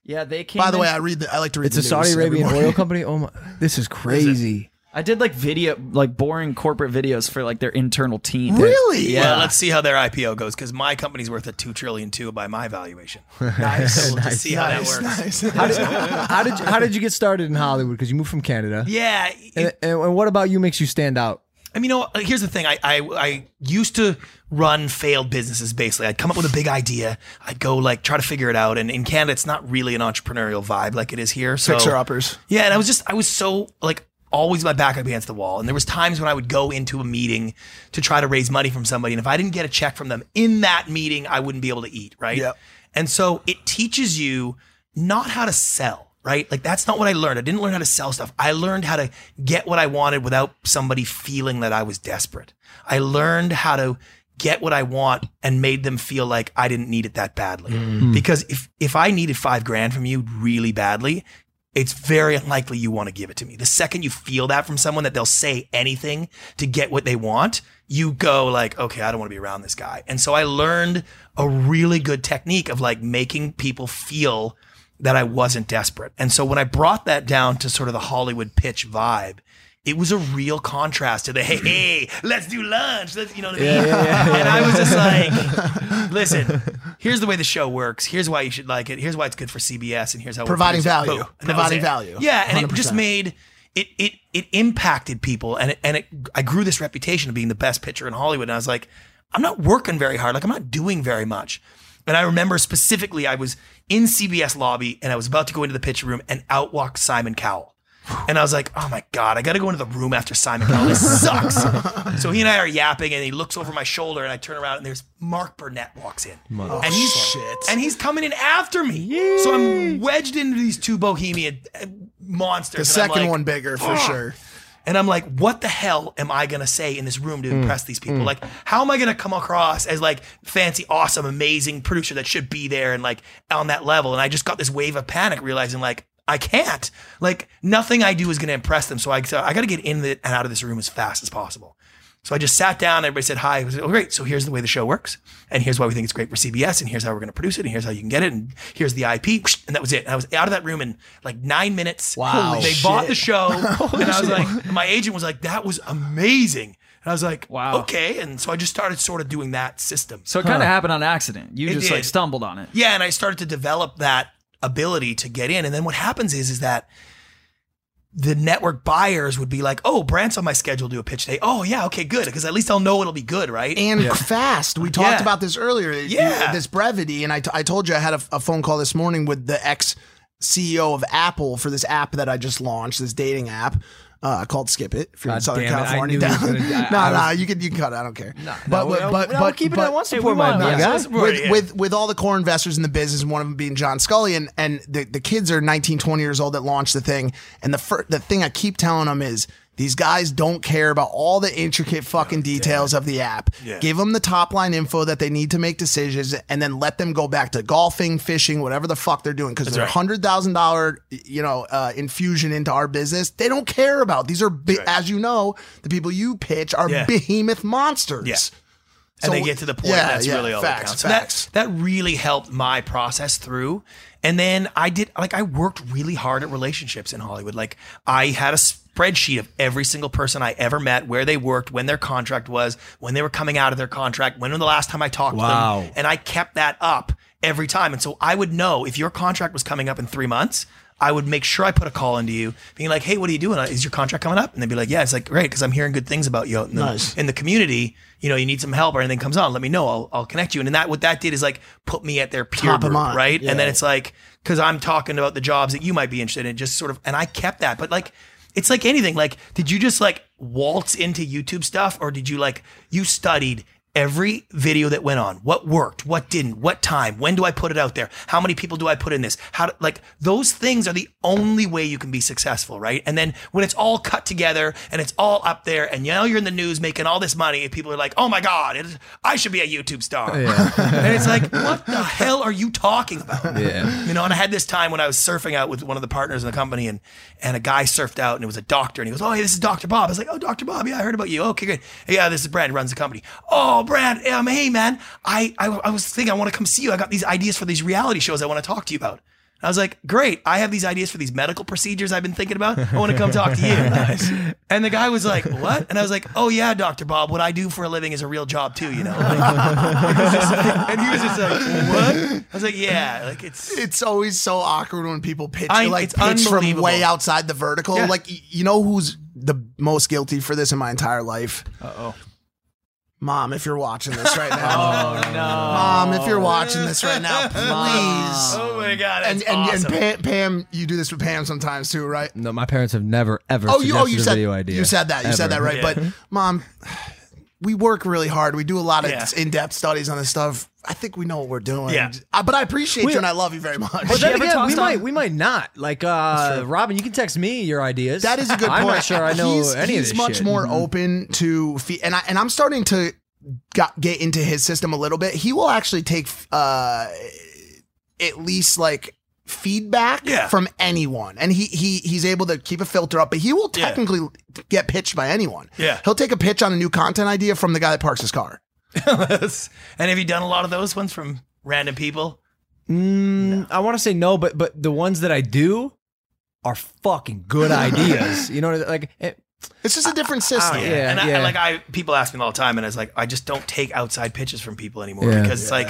Yeah, they came. By the in- way, I read. The, I like to read. It's a the Saudi news every Arabian morning. oil company. Oh my! [laughs] This is crazy. I did like video, like boring corporate videos for like their internal team. Really? Yeah. Well, let's see how their IPO goes because my company's worth a two trillion two by my valuation. [laughs] Nice. We'll just see how that works. Nice. How did, how did you, how did you get started in Hollywood? Because you moved from Canada. Yeah, And, and, and what about you makes you stand out? I mean, you know, uh, here's the thing. I, I I used to run failed businesses. Basically, I'd come up with a big idea. I'd go like try to figure it out. And in Canada, it's not really an entrepreneurial vibe like it is here. So Fixer uppers. Yeah, and I was just I was so like always my back up against the wall. And there was times when I would go into a meeting to try to raise money from somebody, and if I didn't get a check from them in that meeting, I wouldn't be able to eat. Right. Yep. And so it teaches you not how to sell. Right? Like that's not what I learned. I didn't learn how to sell stuff. I learned how to get what I wanted without somebody feeling that I was desperate. I learned how to get what I want and made them feel like I didn't need it that badly. Mm. Hmm. Because if if I needed 5 grand from you really badly, it's very unlikely you want to give it to me. The second you feel that from someone that they'll say anything to get what they want, you go like, okay, I don't want to be around this guy. And so I learned a really good technique of like making people feel that I wasn't desperate. And so when I brought that down to sort of the Hollywood pitch vibe, it was a real contrast to the hey, mm-hmm. hey, let's do lunch. Let's, you know what I mean? And I was just like, [laughs] listen, here's the way the show works. Here's why you should like it. Here's why it's good for CBS, and here's how Providing value. Providing value. Yeah, and it just made it it it impacted people, and it, and it I grew this reputation of being the best pitcher in Hollywood. And I was like, I'm not working very hard. Like I'm not doing very much. And I remember specifically, I was in CBS lobby, and I was about to go into the pitch room, and out walked Simon Cowell. And I was like, oh my God, I got to go into the room after Simon Cowell. This sucks. [laughs] so he and I are yapping, and he looks over my shoulder, and I turn around, and there's Mark Burnett walks in. and he's shit. And he's coming in after me. So I'm wedged into these two bohemian uh, monsters. The second like, one bigger for sure. And I'm like, what the hell am I gonna say in this room Hmm. to impress these people? Like, how am I gonna come across as like fancy, awesome, amazing producer that should be there and like on that level? And I just got this wave of panic, realizing like I can't. Like nothing I do is gonna impress them. So I so I gotta get in the, and out of this room as fast as possible. So I just sat down. Everybody said hi. I was oh, great. So here's the way the show works, and here's why we think it's great for CBS, and here's how we're going to produce it, and here's how you can get it, and here's the IP, and that was it. And I was out of that room in like nine minutes. Wow. They Holy bought the show, [laughs] and I was like, my agent was like, that was amazing. And I was like, Wow. okay. And so I just started sort of doing that system. So it kind of happened on accident. You It just like stumbled on it. Yeah, and I started to develop that ability to get in. And then what happens is, is that the network buyers would be like, "Oh, Brant's on my schedule to do a pitch day. Oh, yeah, okay, good, because at least I'll know it'll be good, right?" and fast. We talked Yeah. about this earlier. Yeah. this brevity, and I, t- I told you I had a, a phone call this morning with the ex CEO of Apple for this app that I just launched, this dating app. Uh, called Skip It. If you're in God Southern damn it, I California, knew he was gonna- [laughs] I- no, I no, was- you can you can cut it. I don't care. no, but no, but but, no, but keep it but- at one Hey, we support my want- my yeah, guy. let's- with, yeah. with with all the core investors in the business, one of them being John Sculley, and and the, the kids are 19, 20 years old that launched the thing. And the fir- the thing I keep telling them is these guys don't care about all the intricate fucking details of the app. Yeah. Give them the top line info that they need to make decisions, and then let them go back to golfing, fishing, whatever the fuck they're doing, because they're right. hundred thousand dollar you know uh, infusion into our business. They don't care about these are bi- as you know the people you pitch are Yeah. behemoth monsters. Yeah. So and they get to the point. yeah, that's yeah, really all facts, that counts. So. That, that really helped my process through. And then I did like I worked really hard at relationships in Hollywood. Like I had a spreadsheet of every single person I ever met, where they worked, when their contract was, when they were coming out of their contract, when was the last time I talked Wow. to them. And I kept that up every time. And so I would know if your contract was coming up in three months, I would make sure I put a call into you, being like, "Hey, what are you doing? Is your contract coming up?" And they'd be like, "Yeah." It's like, "Great," because I'm hearing good things about you in the, Nice. in the community. You know, you need some help or anything comes on, let me know. I'll, I'll connect you. And that what that did is like put me at their peer Top group, right? And then it's like because I'm talking about the jobs that you might be interested in, just sort of. And I kept that, but like. It's like anything. Like, did you just like waltz into YouTube stuff, or did you like you studied every video that went on? What worked? What didn't? What time? When do I put it out there? How many people do I put in this? How do, like those things are the only way you can be successful, right? And then when it's all cut together and it's all up there, and now you're in the news making all this money, and people are like, "Oh my god, is, I should be a YouTube star," [laughs] and it's like, "What the hell are you talking about?" [laughs] Yeah. You know, and I had this time when I was surfing out with one of the partners in the company, and and a guy surfed out, and it was a doctor, and he goes, "Oh, hey, this is Doctor Bob." I was like, "Oh, Doctor Bob, yeah, I heard about you. Okay, good. Yeah, this is Brant, runs the company. Oh, Brant, um, hey man, I, I I was thinking I want to come see you. I got these ideas for these reality shows I want to talk to you about." I was like, "Great, I have these ideas for these medical procedures I've been thinking about. I want to come talk to you." [laughs] [laughs] And the guy was like, "What?" And I was like, "Oh yeah, Doctor Bob, what I do for a living is a real job too, you know." Like, just and he was just like, "What?" I was like, "Yeah, like it's." It's always so awkward when people pitch I- like it's pitch from way outside the vertical. Yeah. Like you know who's the most guilty for this in my entire life? Uh oh. Mom, if you're watching this right [laughs] now. oh no. Mom, if you're watching this right now, [laughs] please. Oh my god, and and, awesome. and Pam, Pam, you do this with Pam sometimes too, right? No, my parents have never ever Oh, you oh you said video idea. you said that you said that Ever. right. But mom, we work really hard. We do a lot of Yeah. in-depth studies on this stuff. I think we know what we're doing. Yeah. Uh, but I appreciate We- you and I love you very much. But then again, we on- might we might not. Like uh Robin, you can text me your ideas. That is a good point. I'm point. not sure I know he's, any he's of this much shit. Mm-hmm. more open to fe- and I and I'm starting to got, get into his system a little bit. He will actually take uh at least like feedback Yeah. from anyone and he he he's able to keep a filter up but he will Yeah. technically get pitched by anyone Yeah. he'll take a pitch on a new content idea from the guy that parks his car [laughs] and have you done a lot of those ones from random people? Mm, I want to say no, but but the ones that I do are fucking good [laughs] ideas. You know, like it, it's just a different system Yeah, and I, yeah. and like I, people ask me all the time, and I was like, I just don't take outside pitches from people anymore Yeah. because it's like,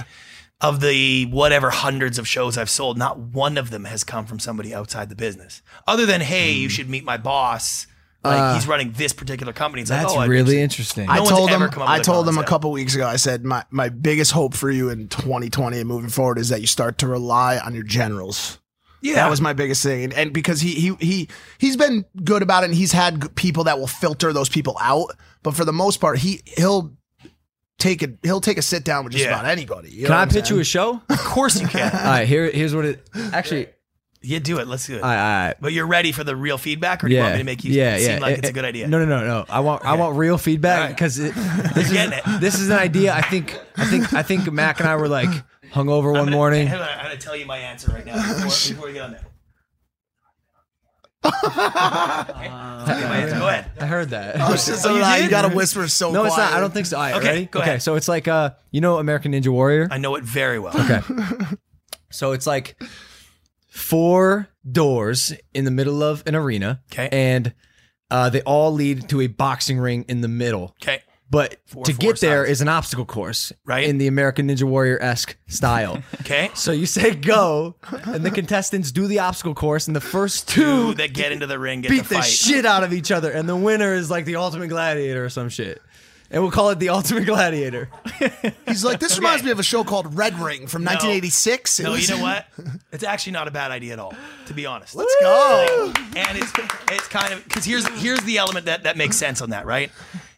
of the whatever hundreds of shows I've sold, not one of them has come from somebody outside the business, other than, hey, Hmm. you should meet my boss. Like he's running this particular company. It's Uh, that's like, oh, I'd really interesting. No I one's told ever him. come up I with a told him a concept. couple weeks ago. I said my my biggest hope for you in 2020 and moving forward is that you start to rely on your generals. Yeah, That was my biggest thing, and, and because he he he he's been good about it, and he's had g- people that will filter those people out. But for the most part, he he'll take a he'll take a sit down with just Yeah. about anybody. You know Can what I I'm pitch you saying? a show? [laughs] Of course you can. All right, here here's what it actually. yeah, do it. Let's do it. All right, all right. but you're ready for the real feedback, or do you want me to make you yeah, seem yeah. like It- it's a it- good idea? No, no, no, no. I want I want real feedback All right. because [laughs] this is getting it. this is an idea. I think I think I think Mac and I were like hungover one morning. I'm gonna, I'm gonna tell you my answer right now before, before we get on there. Go ahead. I heard that. Oh, shit, so you now you did? gotta whisper so no, it's not. I don't think so. All right, Okay, ready? go okay, ahead. so it's like uh, you know, American Ninja Warrior. I know it very well. Okay. [laughs] so it's like four doors in the middle of an arena. Okay. And uh, they all lead to a boxing ring in the middle. Okay. But Four- to four get there sides. is an obstacle course, Right. In the American Ninja Warrior esque style. [laughs] Okay. so you say go, and the contestants do the obstacle course, and the first Two two that get into the ring get beat to the fight. shit out of each other, and the winner is like the ultimate gladiator or some shit. And we'll call it the ultimate gladiator. [laughs] He's like, this reminds me of a show called Red Ring from 1986. It No, was- you know what? [laughs] It's actually not a bad idea at all, to be honest. Let's go. and it's it's kind of because here's here's the element that that makes sense on that, right?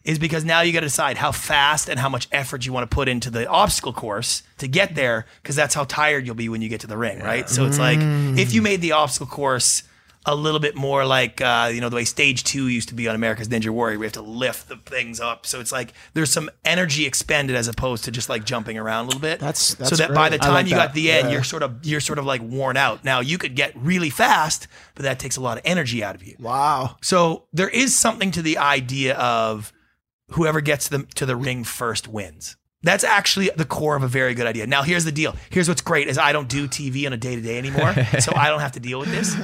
Is because now you got to decide how fast and how much effort you want to put into the obstacle course to get there, because that's how tired you'll be when you get to the ring, right? So it's like if you made the obstacle course a little bit more like uh, you know the way stage two used to be on America's Ninja Warrior, we have to lift the things up. So it's like there's some energy expended as opposed to just like jumping around a little bit. That's- so that's that by the time like you that. got the end, Yeah. you're sort of you're sort of like worn out. Now you could get really fast, but that takes a lot of energy out of you. Wow. So there is something to the idea of whoever gets them to the ring first wins. That's actually the core of a very good idea. Now here's the deal. Here's what's great is I don't do TV on a day to day anymore, [laughs] so I don't have to deal with this. So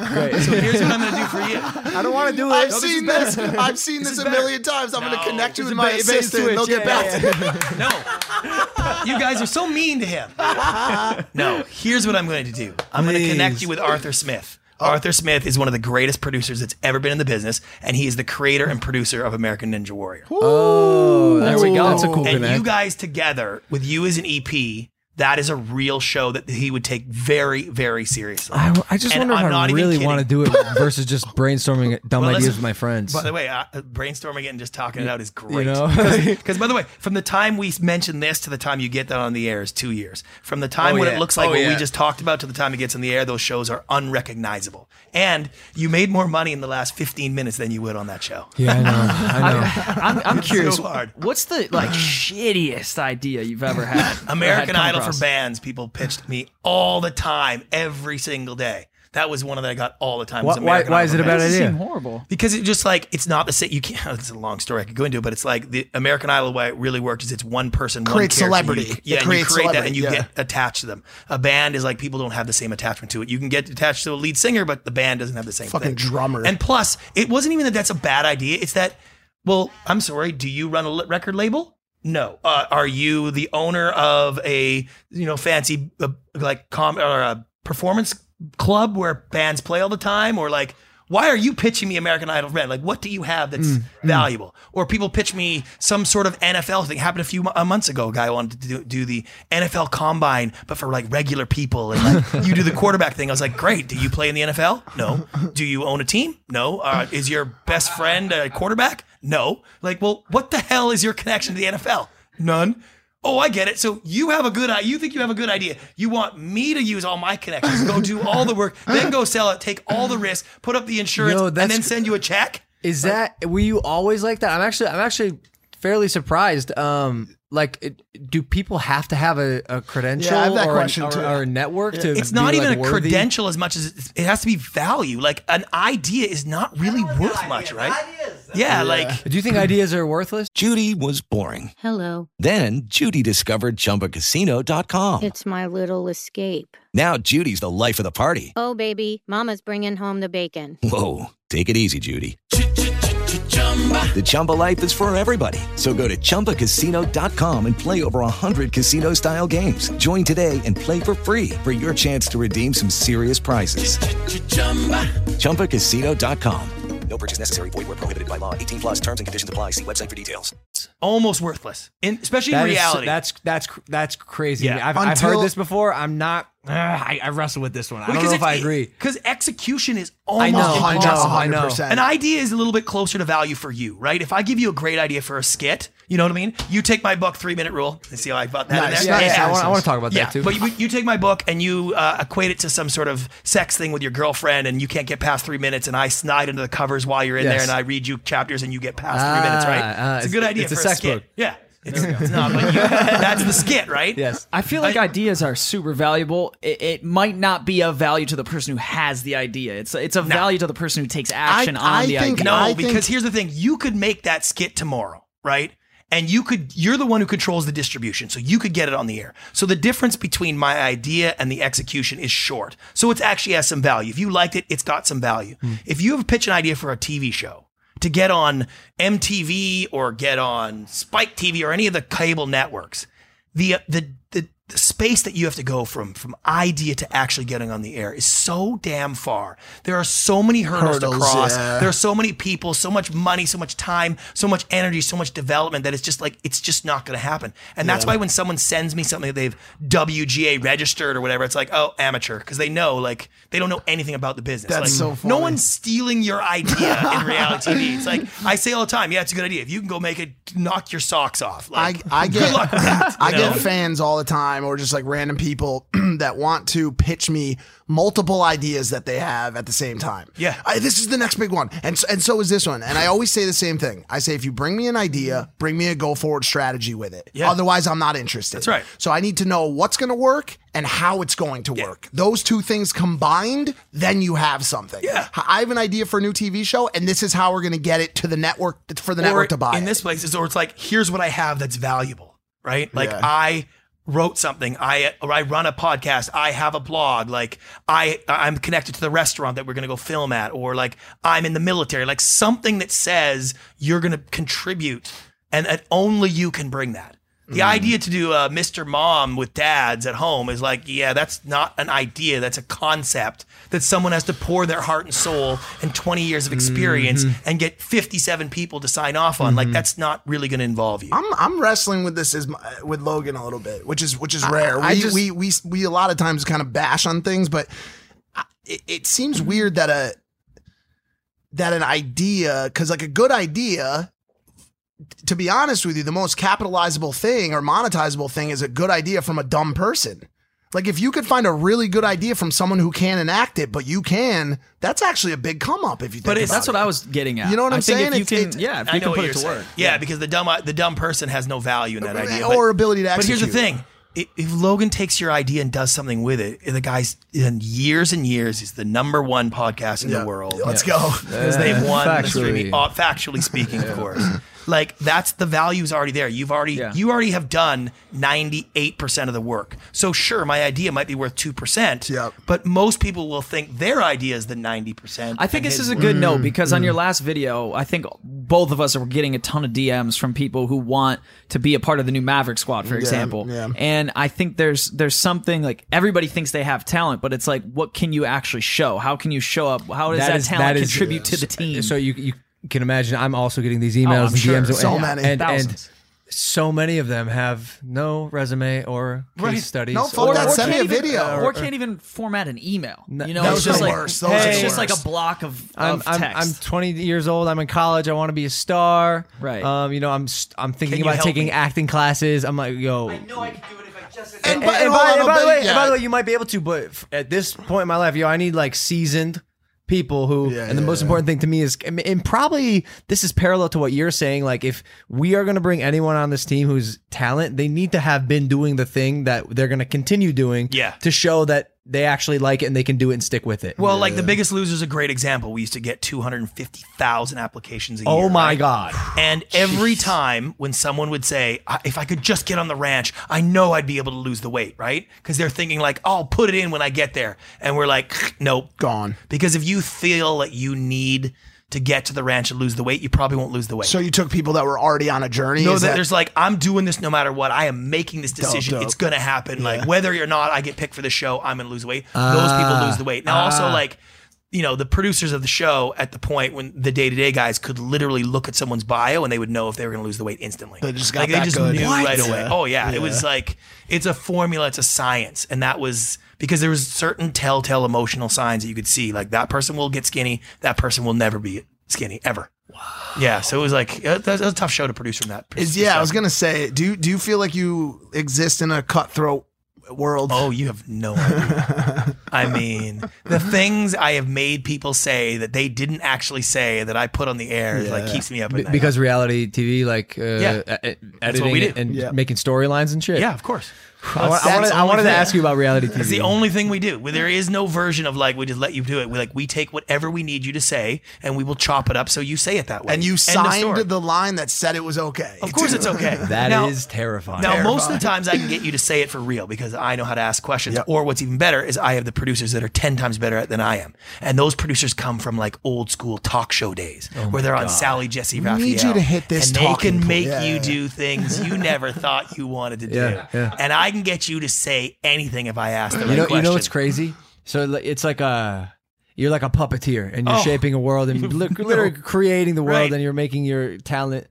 here's what I'm going to do for you. I don't want to do it. I've this seen is better. this. I've seen This this, a better. million times. I'm going to connect you with my bait- bait assistant. They'll get Yeah, back yeah, to you. No. You guys are so mean to him. [laughs] No, here's what I'm going to do. I'm going to connect you with Arthur Smith. Oh. Arthur Smith is one of the greatest producers that's ever been in the business, and he is the creator and producer of American Ninja Warrior. Oh, there we go. That's a cool and connect. you guys together with you as an EP, that is a real show that he would take very, very seriously. I, I just And wonder I'm if not I really want to do it [laughs] versus just brainstorming dumb Well, ideas listen, with my friends. By the way, uh, brainstorming it and just talking it out is great. know? [laughs] Because, [laughs] by the way, from the time we mention this to the time you get that on the air is two years. From the time Oh, when yeah. it looks like Oh, what we just talked about to the time it gets on the air, those shows are unrecognizable. And you made more money in the last 15 minutes than you would on that show. yeah, I know. I know. I'm, I'm curious. so hard. What's the like shittiest idea you've ever had? American or had come Idol across? For bands, people pitched me all the time, every single day. That was one that I got all the time. Why- why- why is it a bad bands. Idea? seem horrible. Because it just like it's not the same. You can't. [laughs] It's a long story I could go into, but it's like the American Idol way it really works is it's one person, one character. celebrity. You- yeah, and you creates create that, and you yeah. get attached to them. A band is like people don't have the same attachment to it. You can get attached to a lead singer, but the band doesn't have the same Fucking thing. drummer. And plus, it wasn't even that that's a bad idea. It's that, well, I'm sorry. Do you run a record label? No. Uh, are you the owner of a you know fancy uh, like com or a performance club where bands play all the time, or like? Why are you pitching me American Idol Red? Like, what do you have that's Mm, valuable? Or people pitch me some sort of NFL thing. Happened a few mo- uh, months ago. A guy wanted to do, do the NFL Combine, but for like regular people, and like you do the [laughs] quarterback thing. I was like, great. Do you play in the NFL? No. Do you own a team? No. Uh, is your best friend a quarterback? No. Like, well, what the hell is your connection to the NFL? None. Oh, I get it. So you have a good idea. You think you have a good idea. You want me to use all my connections, go do all the work, [laughs] then go sell it, take all the risk, put up the insurance, Yo, and that's- then send you a check. Is that were you always like that? I'm actually I'm actually fairly surprised. Um, like, it, do people have to have a, a credential Yeah, I have that or, an- question or, too. or a network to? It's be, not even like, a worthy? credential as much as it, it has to be value. Like an idea is not really worth much, right? Yeah, like Do you think ideas are worthless? Judy was boring. Hello. Then Judy discovered ChumbaCasino.com. It's my little escape. Now Judy's the life of the party. Oh, baby, Mama's bringing home the bacon. Whoa, take it easy, Judy. The Chumba life is for everybody. So go to ChumbaCasino.com and play over 100 casino-style games. Join today and play for free for your chance to redeem some serious prizes. ChumbaCasino.com. No purchase necessary. Void where prohibited by law. 18 plus terms and conditions apply. See website for details. almost worthless, in, especially That in is- reality. that's that's that's crazy. Yeah. I've, I've heard this before. I'm not. Uh, I, I wrestle with this one. I don't know if I agree. Because execution is almost I know, impossible. I know. 100%. An idea is a little bit closer to value for you, right? If I give you a great idea for a skit, you know what I mean? You take my book, Three Minute Rule. You see how I bought that Nice, in there? nice, Yeah, I nice, want, I want to talk about yeah, that too. but you, you take my book and you uh, equate it to some sort of sex thing with your girlfriend, and you can't get past three minutes, and I snide into the covers while you're in there, and I read you chapters, and you get past three minutes, right? Ah, ah, it's a good idea it's a for sex skit. book. Yeah. It's, it's not, but you, that's the skit, right? Yes. I feel like ideas are super valuable. It, it might not be of value to the person who has the idea. It's it's of value to the person who takes action on the idea. no, because here's the thing: you could make that skit tomorrow, right? And you could, you're the one who controls the distribution, so you could get it on the air. So the difference between my idea and the execution is short. So it actually has some value. If you liked it, it's got some value. If you have a pitch an idea for a TV show to get on MTV or get on Spike TV or any of the cable networks, the the the, space that you have to go from from idea to actually getting on the air is so damn far. There are so many hurdles, to cross. yeah. There are so many people, so much money, so much time, so much energy, so much development that it's just like it's just not going to happen. And that's Yeah. why when someone sends me something that they've WGA registered or whatever, it's like, oh, amateur, because they know like they don't know anything about the business. That's like, so No one's stealing your idea in [laughs] reality TV. It's like I say all the time, yeah, it's a good idea. If you can go make it, knock your socks off. I, Like, I good get luck with that. [laughs] I know? get fans all the time or just like random people [clears throat] that want to pitch me multiple ideas that they have at the same time. Yeah. I, this is the next big one. And so, and so is this one. And I always say the same thing. I say if you bring me an idea, bring me a go forward strategy with it. Yeah. Otherwise I'm not interested. That's right. So I need to know what's going to work and how it's going to work. Those two things combined, then you have something. Yeah. I have an idea for a new TV show and this is how we're going to get it to the network for the Or network to buy in it. this place is or it's like here's what I have that's valuable, right? Like Yeah. I wrote something, I or I run a podcast, I have a blog, like I I'm connected to the restaurant that we're gonna go film at, or like I'm in the military, like something that says you're gonna contribute, and that only you can bring that. The Mm. idea to do uh, Mr. Mom with dads at home is like, yeah, that's not an idea. That's a concept that someone has to pour their heart and soul and 20 years of experience Mhm. and get 57 people to sign off on. Like, that's not really going to involve you. I'm I'm wrestling with this as my- with Logan a little bit, which is which is rare. I we, just- we we we a lot of times kind of bash on things, but it, it seems weird that a that an idea because like a good idea. To be honest with you, the most capitalizable thing or monetizable thing is a good idea from a dumb person. Like if you could find a really good idea from someone who can enact it, but you can, that's actually a big come up if you think But it's, about that's it. what I was getting at. You know what I I'm think saying? If you It's- can, it's- yeah, if I you know can put it to saying. work. Yeah, because the dumb the dumb person has no value in that idea. or ability to Execute. But here's the thing: if Logan takes your idea and does something with it, the guy's in years and years is the number one podcast in Yeah. the world. Let's go. because they've won the streaming. Uh, factually speaking, of course. [laughs] Like that's the value is already there. You've already you already have done ninety eight percent of the work. So sure, my idea might be worth two percent. But most people will think their idea is the ninety percent. I think this is a good note mm-hmm. because on your mm-hmm. last video, I think both of us are getting a ton of DMs from people who want to be a part of the new Maverick Squad, for example. yeah. And I think there's there's something like everybody thinks they have talent, but it's like, what can you actually show? How can you show up? How does that, is- talent is- contribute to the team? So you you can imagine I'm also getting these Oh, emails I'm and sure. DMs So and, many. and, and so many of them have no resume or case Right. studies. No, fuck or, that. or Send me can't a even- video. or- or can't even format an email. You know, those it's just the like worst. Hey, it's just like a block of, I'm, of I'm, text. I'm 20 years old. I'm in college. I want to be a star. Right. Um, you know, I'm I'm thinking about taking me? acting classes. I'm like, yo. And, And, by, and and by- hold and on, by the way, yeah. by the way, you might be able to, but at this point in my life, yo, I need like seasoned people who. Yeah, and the yeah, most yeah. important thing to me is, and- and probably this is parallel to what you're saying. Like, if we are going to bring anyone on this team who's talent, they need to have been doing the thing that they're going to continue doing. Yeah. To show that they actually like it and they can do it and stick with it. Well, like the Biggest Loser is a great example. We used to get 250,000 applications a oh year. Oh my right? God. And every time when someone would say, "I- if I could just get on the ranch, I know I'd be able to lose the weight, right? Because they're thinking like, oh, I'll put it in when I get there. And we're like, nope. Gone. Because if you feel that you need to get to the ranch and lose the weight, you probably won't lose the weight. So you took people that were already on a journey. No, that, there's like I'm doing this no matter what. I am making this decision. dope. It's gonna happen. Like Yeah. whether or not I get picked for the show, I'm gonna lose weight. Those people lose the weight. Now also ah. like, you know, the producers of the show at the point when the day to day guys could literally look at someone's bio and they would know if they were gonna lose the weight instantly. They just got like that they just good. knew What? right away. Yeah. Oh yeah. It was like it's a formula, it's a science, and that was because there was certain telltale emotional signs that you could see. Like that person will get skinny. That person will never be skinny ever. Wow. Yeah. So it was like uh, that was a tough show to produce from that. Is yeah, I was gonna say, do do you feel like you exist in a cutthroat world? Oh, you have no idea. [laughs] I mean, the things I have made people say that they didn't actually say that I put on the air is like keeps me up at B- night. because reality TV, like uh, Yeah. That's what editing we do. and Yeah. making storylines and shit. yeah, of course. I, wa- I wanted, I wanted to ask you about reality TV. It's the only thing we do. There is no version of like we just let you do it. We like we take whatever we need you to say and we will chop it up so you say it that way. And you End signed the line that said it was okay. Of course it's okay. [laughs] That Now- is terrifying. Now, most of the times I can get you to say it for real because I know how to ask questions. Or what's even better is I have the producers that are 10 times better at than I am. And those producers come from like old school talk show days oh where they're on God. Sally Jessy We need you to hit this And they talking can point. make Yeah, you yeah. do things you never thought you wanted to [laughs] do. Yeah, yeah. And I can get you to say anything if I ask the you know, question. you know what's crazy? So it's like a you're like a puppeteer and you're Oh. shaping a world and [laughs] li- literally creating the world Right. and you're making your talent.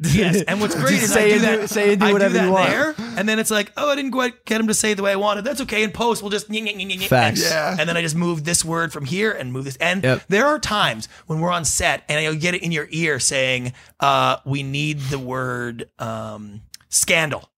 Yes, and what's [laughs] great is say I do and do- that. say and do I whatever that you want. there, and then it's like, oh, I didn't quite get him to say it the way I wanted. That's okay. In post, we'll just Facts. And, Yeah. and then I just move this word from here and move this. And Yep. there are times when we're on set and I'll get it in your ear saying, uh, "We need the word um, scandal."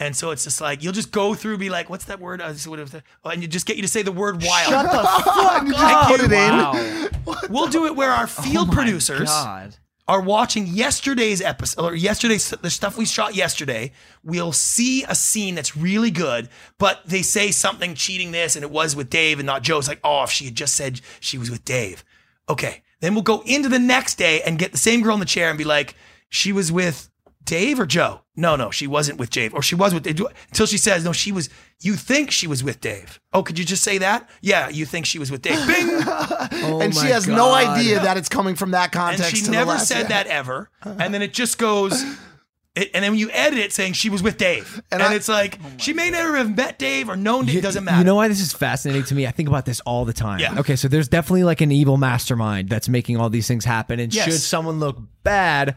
And so it's just like you'll just go through, be like, "What's that word?" I just would have, oh, and you just get you to say the word "wild." Shut the [laughs] fuck up. Put it in. [laughs] We'll do it where our oh field Oh producers God. are watching yesterday's episode or yesterday's the stuff we shot yesterday. We'll see a scene that's really good, but they say something cheating this, and it was with Dave and not Joe. It's like, oh, if she had just said she was with Dave, okay. Then we'll go into the next day and get the same girl in the chair and be like, she was with Dave or Joe? No, no, she wasn't with Dave, or she was with Dave. Until she says, no, she was. You think she was with Dave? Oh, could you just say that? Yeah, you think she was with Dave. [laughs] Bing. Oh and she has no idea that it's coming from that context. And she to the never last- said yeah. that ever. And then it just goes. It, and then when you edit it saying she was with Dave, and, I- it's like oh she may never have met Dave or known Dave. It doesn't matter. You know why this is fascinating to me? I think about this all the time. Yeah. Okay, so there's definitely like an evil mastermind that's making all these things happen. And Yes. should someone look bad,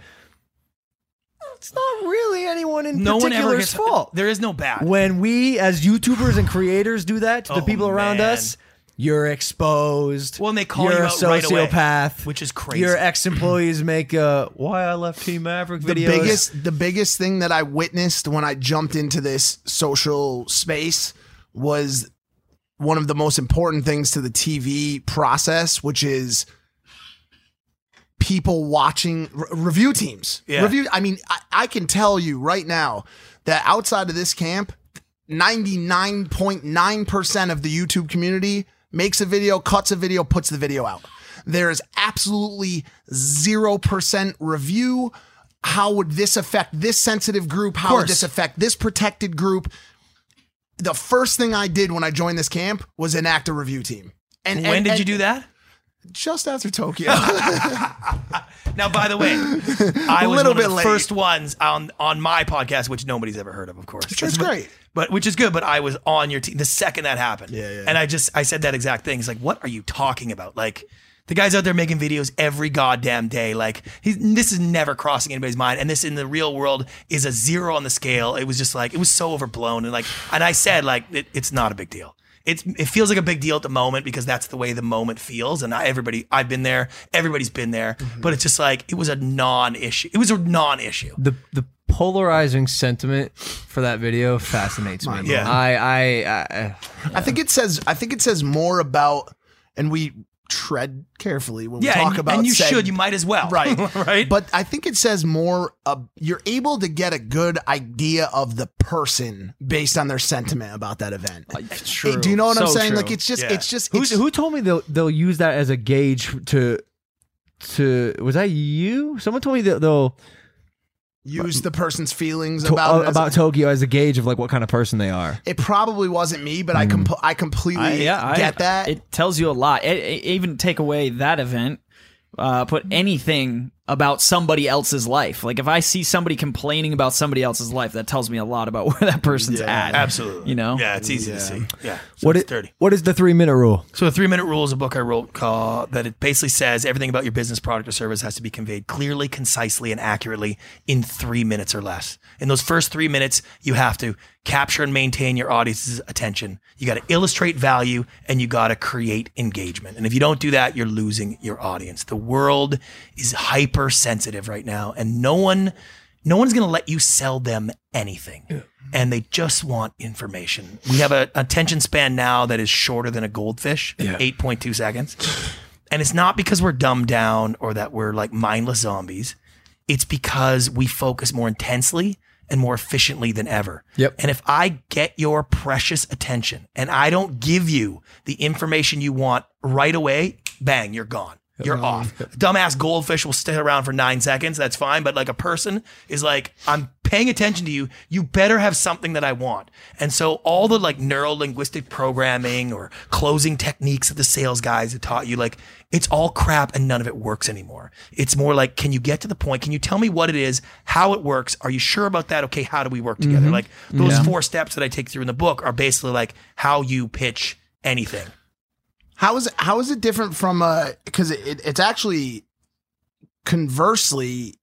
it's not really anyone in no one ever particular's gets fault. There is no bad. When we as YouTubers and creators do that to the Oh, people around man. us, you're exposed. Well, and they call you're you a out right away, sociopath, which is crazy. Your ex-employees make uh, why I left Team Maverick the biggest the biggest thing that I witnessed when I jumped into this social space was one of the most important things to the TV process, which is people watching re- review teams. Yeah. Review. I mean, I, I can tell you right now that outside of this camp, ninety nine point nine percent of the YouTube community makes a video, cuts a video, puts the video out. There is absolutely zero percent review. How would this affect this sensitive group? How would this affect this protected group? The first thing I did when I joined this camp was enact a review team. And when and- did and you do that? Just after Tokyo. [laughs] Now, by the way, [laughs] I A was little one bit of the late. first ones on on my podcast, which nobody's ever heard of, of course. That's But- great. But which is good. But I was on your team the second that happened. Yeah, yeah. And I just I said that exact thing. It's like, what are you talking about? Like. The guy's out there making videos every goddamn day. Like he's, this is never crossing anybody's mind, and this in the real world is a zero on the scale. It was just like it was so overblown, and like, and I said like it, it's not a big deal. It's it feels like a big deal at the moment because that's the way the moment feels, and I, everybody I've been there, everybody's been there, mm-hmm. but it's just like it was a non-issue. It was a non-issue. the the polarizing sentiment for that video fascinates me. Yeah. I I, I I think it says I think it says more about and we tread carefully when Yeah, we talk and, about and you said- should, you might as well, right [laughs] right. but I think it says more uh, you're able to get a good idea of the person based on their sentiment about that event. true. Do you know what I'm saying? true. Like it's just Yeah. it's just it's, who told me they'll they'll use that as a gauge to to was that you? Someone told me that they'll use the person's feelings to, about it as- about Tokyo as a gauge of like what kind of person they are. it probably wasn't me, but I hmm. comp- I completely I, yeah, I- get that. It tells you a lot. It, it- even take away that event, uh, put anything about somebody else's life. Like if I see somebody complaining about somebody else's life, that tells me a lot about [laughs] where that person's at. Absolutely, You know? Yeah, it's easy to see. Yeah, so What it's is, dirty. what is the three minute rule? So the three minute rule is a book I wrote called that it basically says everything about your business product or service has to be conveyed clearly, concisely, and accurately in three minutes or less. In those first three minutes, you have to capture and maintain your audience's attention. You got to illustrate value and you got to create engagement. And if you don't do that, you're losing your audience. The world is hypersensitive right now, and no one no one's going to let you sell them anything. And they just want information. We have a attention span now that is shorter than a goldfish, at 8.2 seconds. And it's not because we're dumbed down or that we're like mindless zombies. It's because we focus more intensely and more efficiently than ever. Yep. And if I get your precious attention and I don't give you the information you want right away, bang, you're gone. You're off. Dumbass goldfish will stay around for nine seconds. That's fine. But like a person is like, I'm paying attention to you. You better have something that I want. And so all the like neuro linguistic programming or closing techniques that the sales guys have taught you, like it's all crap and none of it works anymore. It's more like, can you get to the point? Can you tell me what it is, how it works? Are you sure about that? Okay, how do we work together? Mhm. Like those Yeah. four steps that I take through in the book are basically like how you pitch anything. How is it, how is it different from uh, a because it, it's actually conversely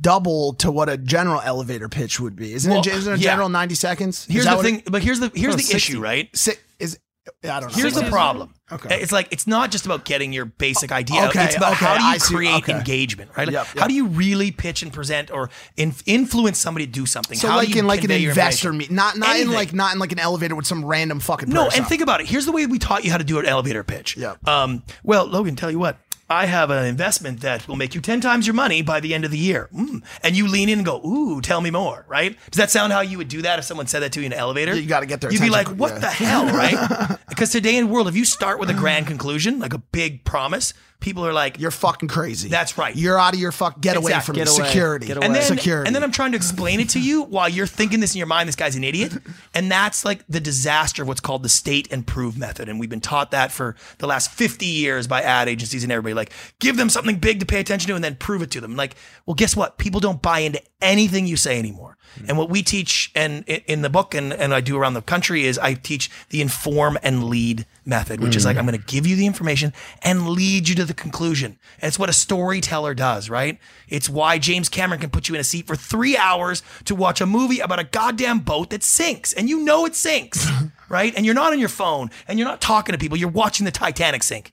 double to what a general elevator pitch would be. Isn't Well, it isn't a yeah. general 90 seconds? Here's the thing, it- but here's the here's No, the 60. issue, right? Si- is I don't know. Here's the problem. Okay. It's like it's not just about getting your basic idea. Okay, it's about okay, how do you create Okay. engagement, right? Like, Yep, How do you really pitch and present or in, influence somebody to do something? So how like do you in like an investor meet, not not in like not in like an elevator with some random fucking No, and think about it. Here's the way we taught you how to do an elevator pitch. Yeah. Um, well, Logan, tell you what. I have an investment that will make you 10 times your money by the end of the year. Mm. And you lean in and go, ooh, tell me more, right? Does that sound how you would do that if someone said that to you in an elevator? You gotta get there. You'd be like, what Yeah. the hell, right? [laughs] because today in the world, if you start with a grand conclusion, like a big promise, people are like, You're fucking crazy. That's right. You're out of your fuck. Get away from me. Security. And then, Security. and then I'm trying to explain it to you while you're thinking this in your mind. This guy's an idiot, and that's like the disaster of what's called the state and prove method. And we've been taught that for the last 50 years by ad agencies and everybody. Like, give them something big to pay attention to, and then prove it to them. Like, well, guess what? People don't buy into anything you say anymore. And what we teach, and in the book, and, and I do around the country, is I teach the inform and lead method, which is Mm. like I'm going to give you the information and lead you to the conclusion. And it's what a storyteller does, right? It's why James Cameron can put you in a seat for three hours to watch a movie about a goddamn boat that sinks, and you know it sinks, [laughs] right? And you're not on your phone, and you're not talking to people. You're watching the Titanic sink.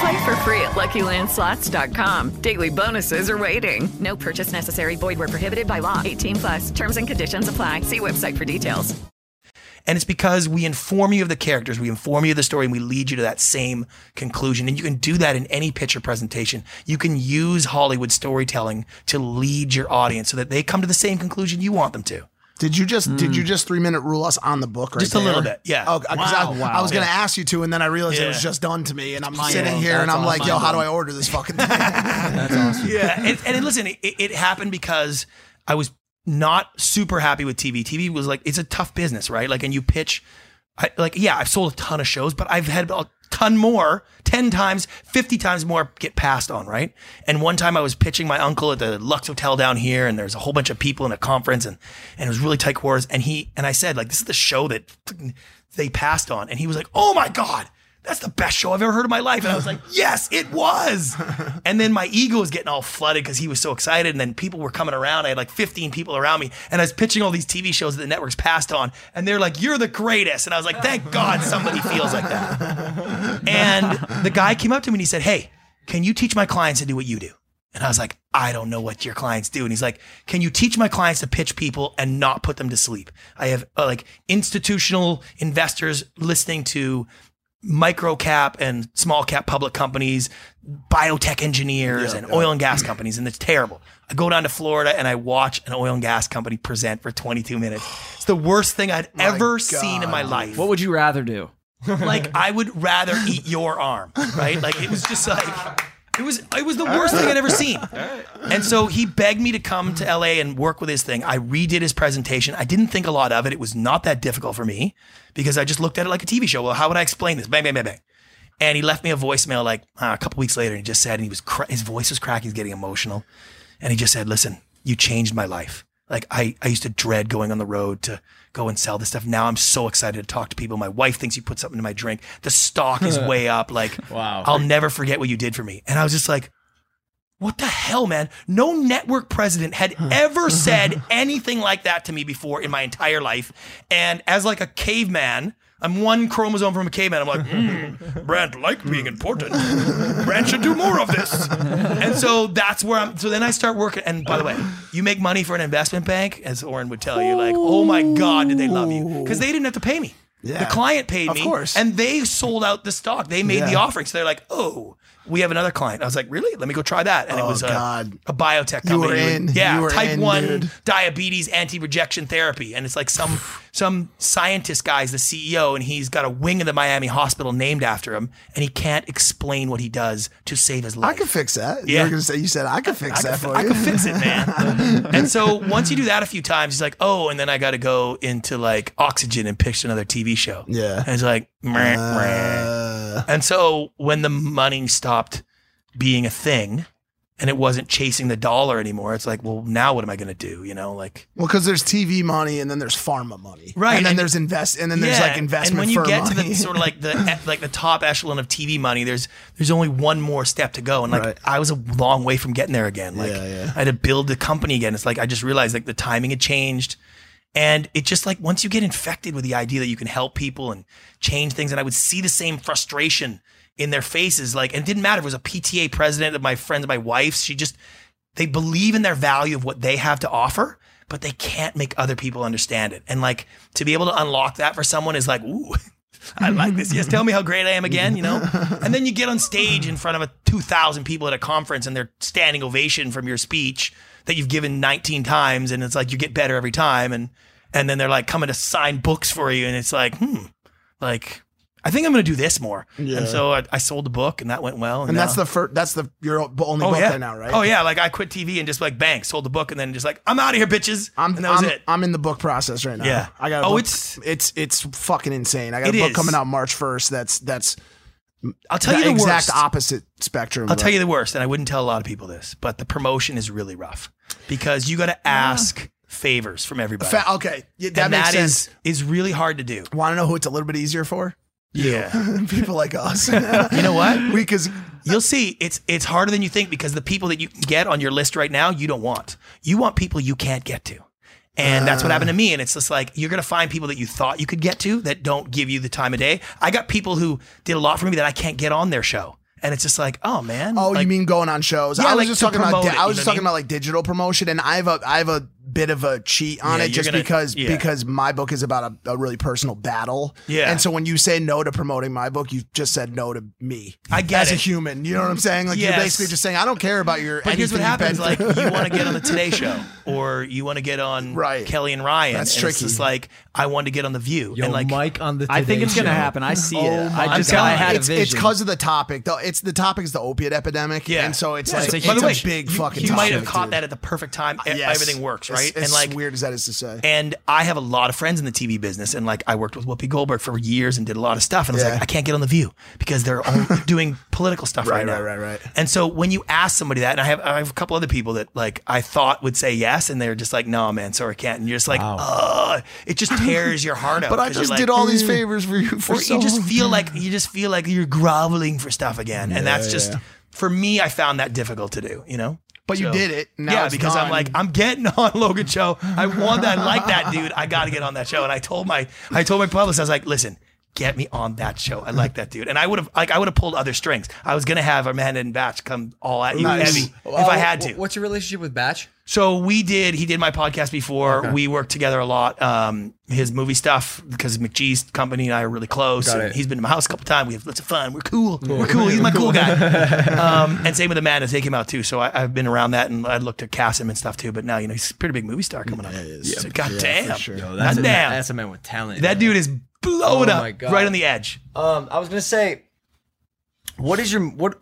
Play for free at LuckyLandSlots.com. Daily bonuses are waiting. No purchase necessary. Void where prohibited by law. 18 plus. Terms and conditions apply. See website for details. And it's because we inform you of the characters, we inform you of the story, and we lead you to that same conclusion. And you can do that in any picture presentation. You can use Hollywood storytelling to lead your audience so that they come to the same conclusion you want them to. Did you just did you hmm. just three minute rule us on the book right Just a there? little bit, yeah. Oh, Wow. I, Wow. I was gonna Yeah. ask you to, and then I realized it was just done to me, and I'm mind sitting here and I'm like, yo, how do I order this fucking thing? [laughs] That's awesome. yeah, and, and listen, it, it happened because I was not super happy with TV. TV was like it's a tough business, right? Like, and you pitch, I, like, yeah, I've sold a ton of shows, but I've had a ton more, ten times, fifty times more get passed on, right? And one time I was pitching my uncle at the Lux Hotel down here, and there's a whole bunch of people in a conference, and and it was really tight quarters. And he and I said like, this is the show that they passed on, and he was like, oh my god. That's the best show I've ever heard in my life. And I was like, [laughs] yes, it was. And then my ego was getting all flooded because he was so excited. And then people were coming around. I had like 15 people around me. And I was pitching all these TV shows that the networks passed on. And they're like, you're the greatest. And I was like, thank God somebody feels like that. And the guy came up to me and he said, hey, can you teach my clients to do what you do? And I was like, I don't know what your clients do. And he's like, Can you teach my clients to pitch people and not put them to sleep? I have uh, like institutional investors listening to micro cap and small cap public companies, biotech engineers, and oil and gas companies, and it's terrible. I go down to Florida and I watch an oil and gas company present for 22 minutes. It's the worst thing I'd ever seen in my life. What would you rather do? like I would rather eat your arm, right? Like it was just like it was it was the worst thing I'd ever seen. And so he begged me to come to LA and work with his thing. I redid his presentation. I didn't think a lot of it. It was not that difficult for me because I just looked at it like a TV show. Well, how would I explain this? Bang, bang, bang, bang. And he left me a voicemail like uh, a couple weeks later. And he just said, and he was cra- his voice was cracking, he's getting emotional, and he just said, "Listen, you changed my life. Like I, I used to dread going on the road to go and sell this stuff. Now I'm so excited to talk to people. My wife thinks you put something in my drink. The stock is [laughs] way up. Like, Wow. I'll never forget what you did for me. And I was just like, what the hell, man? No network president had ever said [laughs] anything like that to me before in my entire life. And as like a caveman, I'm one chromosome from a caveman. I'm like, [laughs] mm, Brant like being important. Brant should do more of this. And so that's where I'm. So then I start working. And by the way, you make money for an investment bank, as Oren would tell you, like, oh my God, did they love you? Because they didn't have to pay me. Yeah. The client paid Of me. course. And they sold out the stock. They made the offering. So they're like, oh, we have another client. I was like, really? Let me go try that. And it Oh, was a, God. a biotech You company. were in. Yeah, You were type in, one dude. diabetes anti-rejection therapy, and it's like some some scientist guy's the CEO, and he's got a wing of the Miami hospital named after him, and he can't explain what he does to save his life. I could fix that. Yeah. You were gonna say you said I could fix I that could, for I you. could fix it, man. [laughs] and so once you do that a few times, he's like, oh, and then I got to go into like oxygen and pitch another TV show. Yeah. And it's like, meh, meh. Uh, Uh, and so when the money stopped being a thing and it wasn't chasing the dollar anymore, it's like, well, now what am I going to do? You know, like, well, because there's TV money and then there's pharma money, Right, And then and- there's invest, and then there's Yeah, like investment. And when you get to the sort of like the [laughs] like the top echelon of TV money, there's there's only one more step to go, and like Right. I was a long way from getting there again. Like Yeah, yeah. I had to build the company again. It's like I just realized like the timing had changed, and it just like once you get infected with the idea that you can help people and change things, and I would see the same frustration in their faces. Like, and it didn't matter if it was a PTA president of my friends, my wife's. She just they believe in their value of what they have to offer, but they can't make other people understand it. And like to be able to unlock that for someone is like, ooh, [laughs] I like this. Yes, tell me how great I am again, you know? [laughs] And then you get on stage in front of a 2,000 people at a conference and they're standing ovation from your speech that you've given 19 times. And it's like you get better every time. And, and then they're like coming to sign books for you. And it's like, hmm, like, I think I'm going to do this more. Yeah. And so I, I sold the book and that went well. and that's now- the first. That's the your only Oh book yeah. right now, right? Oh yeah, like I quit TV and just like bang, sold the book and then just like I'm out of here, bitches. I'm, and that was I'm, it. I'm in the book process right now. Yeah. I got. A Oh, book. it's- it's it's fucking insane. I got a book is. coming out March first. That's that's. I'll tell the you the exact worst. opposite spectrum. I'll tell you the worst, and I wouldn't tell a lot of people this, but the promotion is really rough because you got to ah. ask favors from everybody. Fa- okay, yeah, that and makes that sense. is is really hard to do. Want to know who it's a little bit easier for? Yeah. [laughs] People like us. [laughs] You know what? [laughs] we because You'll see it's it's harder than you think because the people that you get on your list right now, you don't want. You want people you can't get to. And that's what happened to ah. me. And it's just like you're gonna find people that you thought you could get to that don't give you the time of day. I got people who did a lot for me that I can't get on their show. And it's just like, oh man. Oh, like, you mean going on shows? Yeah, I was like just talking about. it, I was just talking mean? about like digital promotion, and I have a I have a bit of a cheat on Yeah, it just gonna- because yeah. because my book is about a, a really personal battle. Yeah. and so when you say no to promoting my book, you just said no to me. I get as a human. You know what I'm saying? Like you're basically just saying I don't care about your. But here's what happens: like you want to get on the Today [laughs] Show, or you want to get on Right. Kelly and Ryan. That's and It's tricky. just like I want to get on the View, Yo, and like Mike on the. I think Today it's gonna happen. I see Oh it. I just God. I had it's, a it's because of the topic though. It's the topic is the opiate epidemic. Yeah. and so it's Yeah, like it's a it's, a By the way, big you, fucking. You might have caught that at the perfect time. Everything works, As- right? As, and like weird as that is to say. And I have a lot of friends in the TV business, and like I worked with Whoopi Goldberg for years and did a lot of stuff. And I was Yeah. like, I can't get on the View because they're only [laughs] doing political stuff right, Right, now. right, right, right. And so when you ask somebody that, and I have I have a couple other people that like I thought would say yes, and they're just like, no, man, sorry, I can't. And you're just like, oh, it just tears your heart out. [laughs] But I just like, did all these "Mm." favors for you for or so you just long. feel like you just feel like you're groveling for stuff again, and that's just yeah. for me. I found that difficult to do. You know. But you did it, now yeah, it's because I'm like, I'm getting [laughs] on Logan show. I want that. I like that dude. I got to get on that show. And I told my, I told my publicist, I was like, listen, get me on that show. I like that dude. And I would have, like, I would have pulled other strings. I was gonna have Amanda and Batch come all at you Nice. heavy Uh, if I had to. What's your relationship with Batch? So we did. He did my podcast before. Okay. We worked together a lot. Um, his movie stuff because McGee's company and I are really close. And. He's been to my house a couple times. We have lots of fun. We're cool. We're cool. He's my cool guy. [laughs] um, and same with Amanda. They came out too. So I, I've been around that and I looked to cast him and stuff too. But now you know he's a pretty big movie star coming up. So, God Yeah, damn. for sure. Yo, that's, a, God damn. that's a man with talent. that dude is blowing Oh up right on the edge. Um, I was gonna say, what is your what?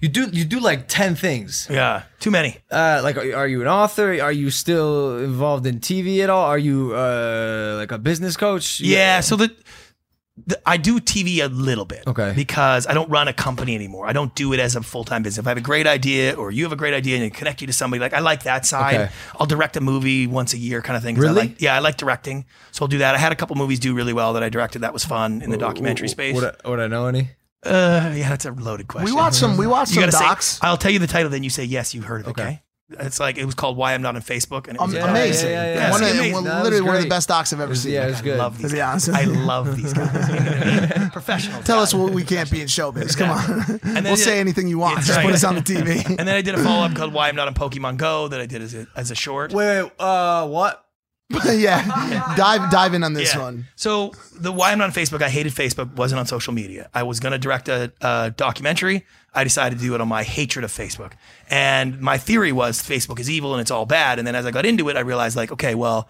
You do you do like ten things. Yeah. Too many. Uh, like, are, are you an author? Are you still involved in TV at all? Are you uh like a business coach? Yeah. So the th- I do TV a little bit. Okay. Because I don't run a company anymore. I don't do it as a full time business. If I have a great idea or you have a great idea and connect you to somebody, like I like that side. Okay. I'll direct a movie once a year kind of thing. 'cause I Really? like- yeah, I like directing. So I'll do that. I had a couple movies do really well that I directed. That was fun in the documentary space. Would I, would I know any? Uh, yeah, that's a loaded question. We watched some. We watched You some gotta docs. say, I'll tell you the title, then you say yes, you heard of it. Okay. It's like it was called "Why I'm Not on Facebook," and it was amazing. Yeah, yeah, One it's of, amazing. one- That was literally one of the great. best docs I've ever seen. yeah, it was good. I love these To be guys. honest. I love these guys. [laughs] Professional. Tell us what we can't be in showbiz. Come on. [laughs] then we'll you- say anything you want. That's Just right. put us on the TV. [laughs] and then I did a follow up called "Why I'm Not on Pokemon Go" that I did as a as a short. Wait, wait, uh, what? [laughs] yeah. Dive dive in on this Yeah. one. So the why I'm not on Facebook, I hated Facebook, wasn't on social media. I was going to direct a, a documentary. I decided to do it on my hatred of Facebook. And my theory was Facebook is evil and it's all bad. And then as I got into it, I realized like, okay, well,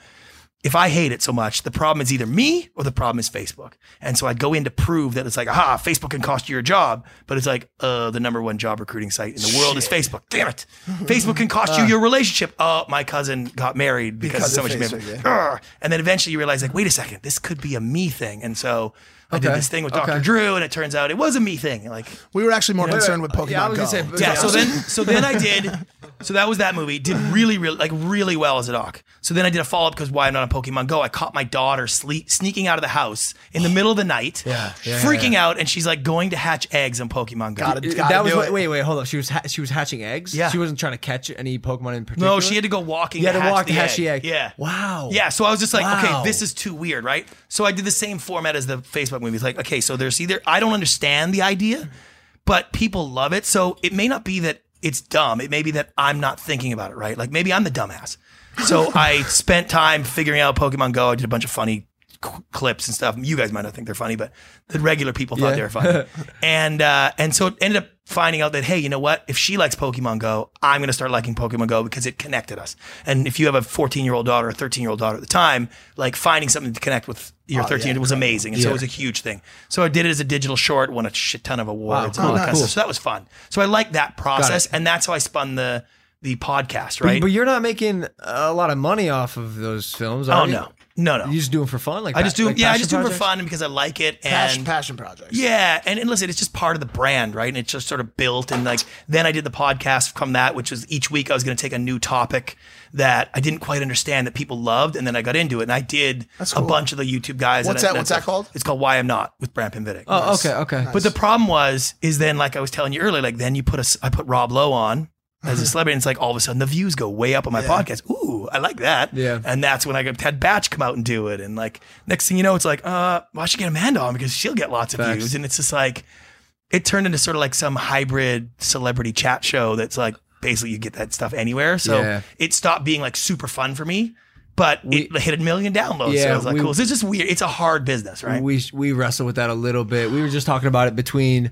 if I hate it so much, the problem is either me or the problem is Facebook. And so I'd go in to prove that it's like, aha, Facebook can cost you your job. But it's like, uh, the number one job recruiting site in the world is Facebook. Damn it. Facebook can cost you your relationship. Oh, my cousin got married because, Because of so much. Facebook, Ugh. And then eventually you realize, like, wait a second, this could be a me thing. And so I did Okay. this thing with Okay. Dr. Drew, and it turns out it was a me thing. Like, We were actually more Wait, concerned with Pokemon yeah, I was Go. gonna say- yeah. Yeah. So then, so then I did. So that was that movie. Did really, really, like really well as a doc. So then I did a follow up because why I'm not on Pokemon Go. I caught my daughter sleep, sneaking out of the house in the middle of the night, Yeah, yeah, freaking out, and she's like going to hatch eggs on Pokemon Go. Gotta- gotta that was do what, it. wait, wait, hold on. She was ha- she was hatching eggs. Yeah. she wasn't trying to catch any Pokemon in particular. no, she had to go walking. You had to hatch walk the to hatch egg. the egg. Yeah. Wow. Yeah, so I was just like, Wow. okay, this is too weird, right? So I did the same format as the Facebook movies. Like, okay, so there's either I don't understand the idea, but people love it. So it may not be that it's dumb. It may be that I'm not thinking about it right. Like maybe I'm the dumbass. So [laughs] I spent time figuring out Pokemon Go. I did a bunch of funny c- clips and stuff. You guys might not think they're funny, but the regular people thought Yeah. they were funny. [laughs] and uh, and so it ended up finding out that hey, you know what? If she likes Pokemon Go, I'm going to start liking Pokemon Go because it connected us. And if you have a 14 year old daughter or 13 year old daughter at the time, like finding something to connect with your Oh, 13 yeah, was amazing. And so it was a huge thing. So I did it as a digital short, won a shit ton of awards, Wow, and all that cool. kind of stuff. So that was fun. So I liked that process, and that's how I spun the the podcast. Right? But, you're not making a lot of money off of those films. oh you? no, no, no. You just do them for fun, like I just do like yeah, I just do it for projects? fun because I like it and Passion, passion projects. yeah, and, and listen, it's just part of the brand, right? And it's just sort of built and like then I did the podcast from that, which was each week I was going to take a new topic that I didn't quite understand that people loved, and then I got into it and I did That's a bunch of the YouTube guys. What's and that- what's that called? It's called Why I'm Not with Brant Pinvidic. Oh, okay, okay. But the problem was, is then like I was telling you earlier, like then you put a, I put Rob Lowe on as a celebrity, and it's like all of a sudden the views go way up on my podcast. Ooh, I like that. Yeah. And that's when I got Ted Bach come out and do it, and like next thing you know, it's like, uh, well, I should get Amanda on because she'll get lots of Facts. views, and it's just like, it turned into sort of like some hybrid celebrity chat show that's like basically you get that stuff anywhere. So Yeah. it stopped being like super fun for me. But it hit a million downloads. so Yeah, I was like, we- cool. So it's just weird. It's a hard business, right? We we wrestle with that a little bit. We were just talking about it between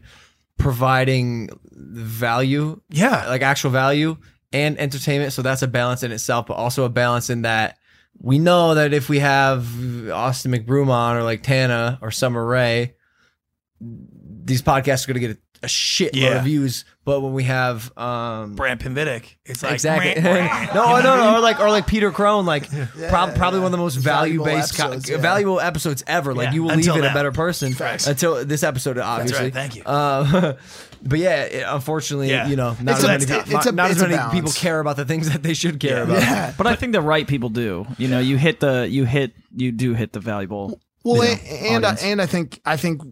providing value, yeah, like actual value and entertainment. So that's a balance in itself, but also a balance in that we know that if we have Austin McBroom on or like Tana or Summer Ray, these podcasts are going to get a, a shit load Yeah. of views. But when we have um, Brant Pinvidic, it's like exactly "Meh, [laughs] meh." no, no, no, or like or like Peter Crone, like prob- probably one of the most value Valuable based, episodes, yeah. valuable episodes ever. Like Yeah, you will until leave it a now. better person Facts. [laughs] until this episode, obviously. right, thank you. Uh, [laughs] but yeah, it, unfortunately, Yeah. you know, not It's as a- many, it's people, a- not as it's a many balance. people care about the things that they should care about. Yeah. But I think the right people do. You know, you hit the you hit you do hit the valuable. Well, you know, and and, uh, audience. and I think I think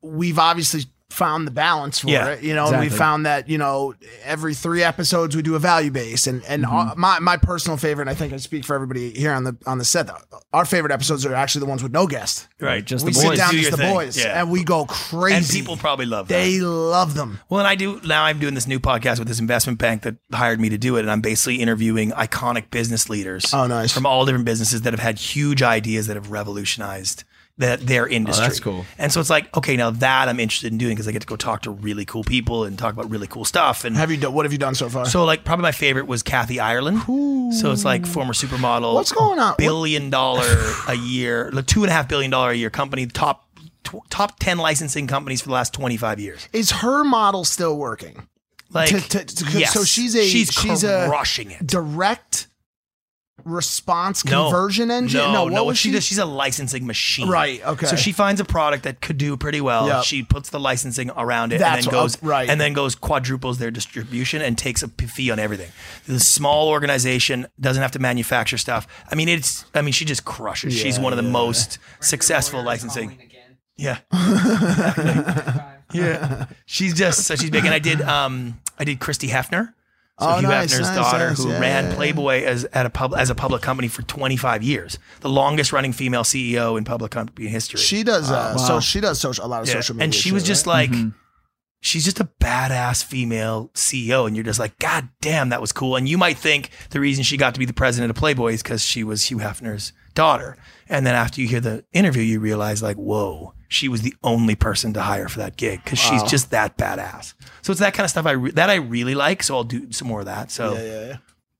we've obviously found the balance for Yeah, it. You know, and we found that you know every three episodes we do a value base, and and Mm-hmm. uh, my my personal favorite. I think I speak for everybody here on the on the set. that Our favorite episodes are actually the ones with no guest. right? Just we the sit down Do as the thing. boys, Yeah. and we go crazy. and people probably love that. they love them. Well, and I do now. I'm doing this new podcast with this investment bank that hired me to do it, and I'm basically interviewing iconic business leaders. Oh, nice. From all different businesses that have had huge ideas that have revolutionized that their industry. Oh, that's cool. And so it's like, okay, now that I'm interested in doing because I get to go talk to really cool people and talk about really cool stuff. And Have you done? What have you done so far? so, like, probably my favorite was Kathy Ireland. So it's like former supermodel. What's going on? What- Billion dollar a year, like two and a half billion dollar a year company, top tw- top ten licensing companies for the last 25 years. is her model still working? Like, To- to- to- yes. so she's a she's she's a crushing it. direct response No. conversion engine? No, what no. What was she does, she's a licensing machine. Right, okay. So she finds a product that could do pretty well. Yep. She puts the licensing around it, That's and then what- goes right. and then goes quadruples their distribution and takes a fee on everything. The small organization doesn't have to manufacture stuff. I mean, it's. I mean, she just crushes. she's one of the yeah. most successful licensing. Yeah. [laughs] Exactly. yeah. She's just so she's big. And I did um I did Christie Hefner. So Oh, Hugh nice, Hefner's nice, daughter, nice. who Yeah, ran yeah, yeah. Playboy as at a pub as a public company for 25 years, the longest running female CEO in public company history. She does. Uh, Oh, So she does social a lot of Yeah. social media. and she shit, was just right? like, she's just a badass female CEO, and you're just like, God damn, that was cool. And you might think the reason she got to be the president of Playboy is because she was Hugh Hefner's daughter, and then after you hear the interview, you realize like, whoa, she was the only person to hire for that gig because she's just that badass. So it's that kind of stuff I re- that I really like. So I'll do some more of that. So Yeah, yeah, yeah.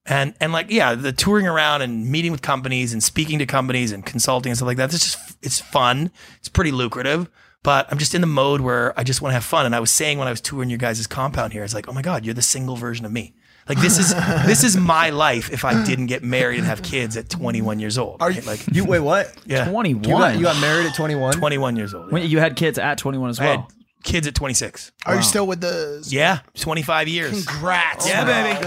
and and like yeah, the touring around and meeting with companies and speaking to companies and consulting and stuff like that. It's just it's fun. It's pretty lucrative. But I'm just in the mode where I just want to have fun. And I was saying when I was touring your guys' compound here, it's like, oh my god, you're the single version of me. Like this is [laughs] this is my life if I didn't get married and have kids at 21 years old. Are right? like You wait, what? yeah, You got, 21. you got married at 21. 21 years old. When you had kids at 21 as I had well. kids at 26. Are you still with the? Yeah, 25 years. Congrats. Yeah, baby.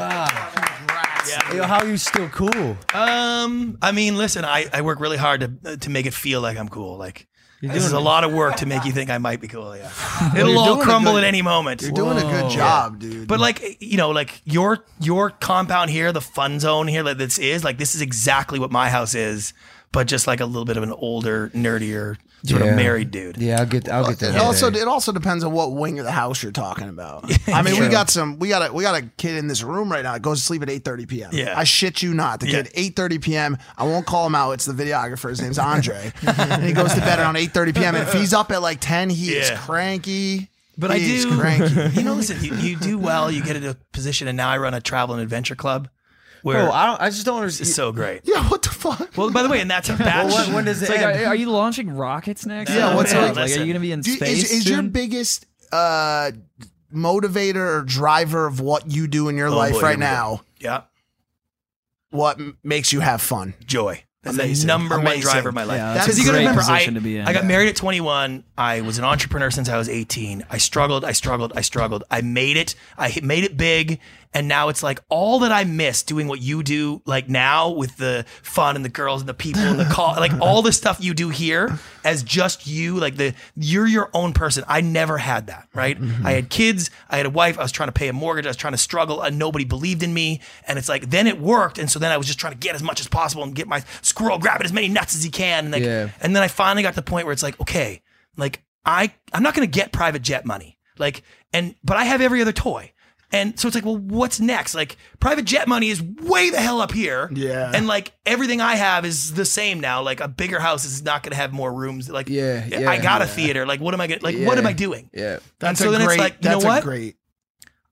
Yo, how are you still cool? Um, I mean, listen, I, I work really hard to to make it feel like I'm cool. Like You're this is a doing- lot of work to make you think I might be cool. Yeah, [laughs] it'll all crumble good- at any moment. You're doing a good job, dude. But like you know, like your your compound here, the fun zone here that this is, like this is exactly what my house is, but just like a little bit of an older, nerdier sort Yeah. of married dude. Yeah, I'll get. I'll get that. It also it also depends on what wing of the house you're talking about. [laughs] I mean, we got some we got a we got a kid in this room right now. that goes to sleep at 8:30 p.m. Yeah. I shit you not. The Yeah. kid 8:30 p.m. I won't call him out. It's the videographer. His name's Andre, [laughs] and he goes to bed around 8:30 p.m. And if he's up at like 10, he is cranky. But I He is do, cranky. [laughs] you know, listen, you, you do well. You get into a position, and now I run a travel and adventure club. Where Bro, I don't. I just don't understand. It's so great. Yeah, what the fuck? Well, by the way, and that's a batch. [laughs] Well, when, when does it like, end? are, are you launching rockets next? Yeah, what's like, like, are you gonna be in Do- space? is, is your biggest uh, motivator or driver of what you do in your Oh, life boy, right here we now? Yeah, What makes you have fun? joy. That's Amazing. the number one driver of my life. Yeah, that's Because a you gotta great remember, I, to be in. I got married at 21. I was an entrepreneur since I was 18. I struggled, I struggled, I struggled. I made it. I made it big. And now it's like all that I miss doing what you do, like now with the fun and the girls and the people and the [laughs] call, like all the stuff you do here as just you, like the, you're your own person. I never had that, right? Mm-hmm. I had kids, I had a wife, I was trying to pay a mortgage, I was trying to struggle, and nobody believed in me. And it's like, then it worked. And so then I was just trying to get as much as possible and get my squirrel, grabbing as many nuts as he can. And like, Yeah. and then I finally got to the point where it's like, okay, like I I'm not gonna get private jet money. Like, and but I have every other toy. And so it's like, well, what's next? Like, private jet money is way the hell up here. Yeah. And like everything I have is the same now. Like a bigger house is not gonna have more rooms. Like, Yeah, I yeah, got a theater. Like, what am I gonna like? What am I doing? Yeah. That's so a then it's great. like, you know that's what? great.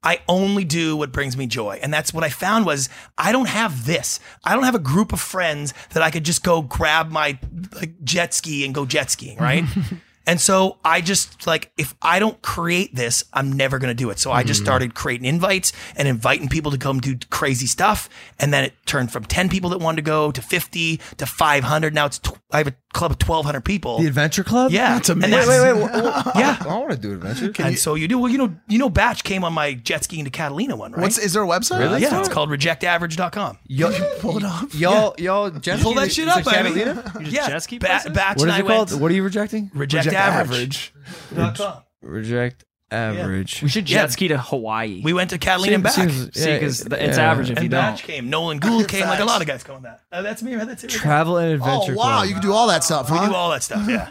I only do what brings me joy. And that's what I found was I don't have this. I don't have a group of friends that I could just go grab my like jet ski and go jet skiing, right? [laughs] and so I just like if I don't create this, I'm never going to do it. So I just mm. started creating invites and inviting people to come do crazy stuff and then it turned from 10 people that wanted to go to 50 to 500. Now it's tw- I have a club of 1200 people. The Adventure Club. yeah. That's amazing. Wait, wait, wait. [laughs] wait. Yeah. I want to do adventure. and so you do well, you know, you know, Bach came on my jet skiing to Catalina one, right? What's is there a website? Really? yeah, it's called rejectaverage.com. Yo, [laughs] Pull it up. [laughs] y'all, y'all, jet Pull ski- that shit up, like baby. Catalina? You just Yeah, jet ski ba- Bach What and is I it called? went- What are you rejecting? Reject, Reject average. average. Reject average. We should jet Yeah. ski to Hawaii. We went to Catalina and back. Seems- See, yeah, 'cause yeah, it's yeah. average if you and don't. Bach came. Nolan Gould came. Like a lot of guys go on that. Uh, that's me. Right? That's it. right Travel and adventure. Oh adventure. wow, Club. you can do all that stuff, there. huh? We do all that stuff. Yeah.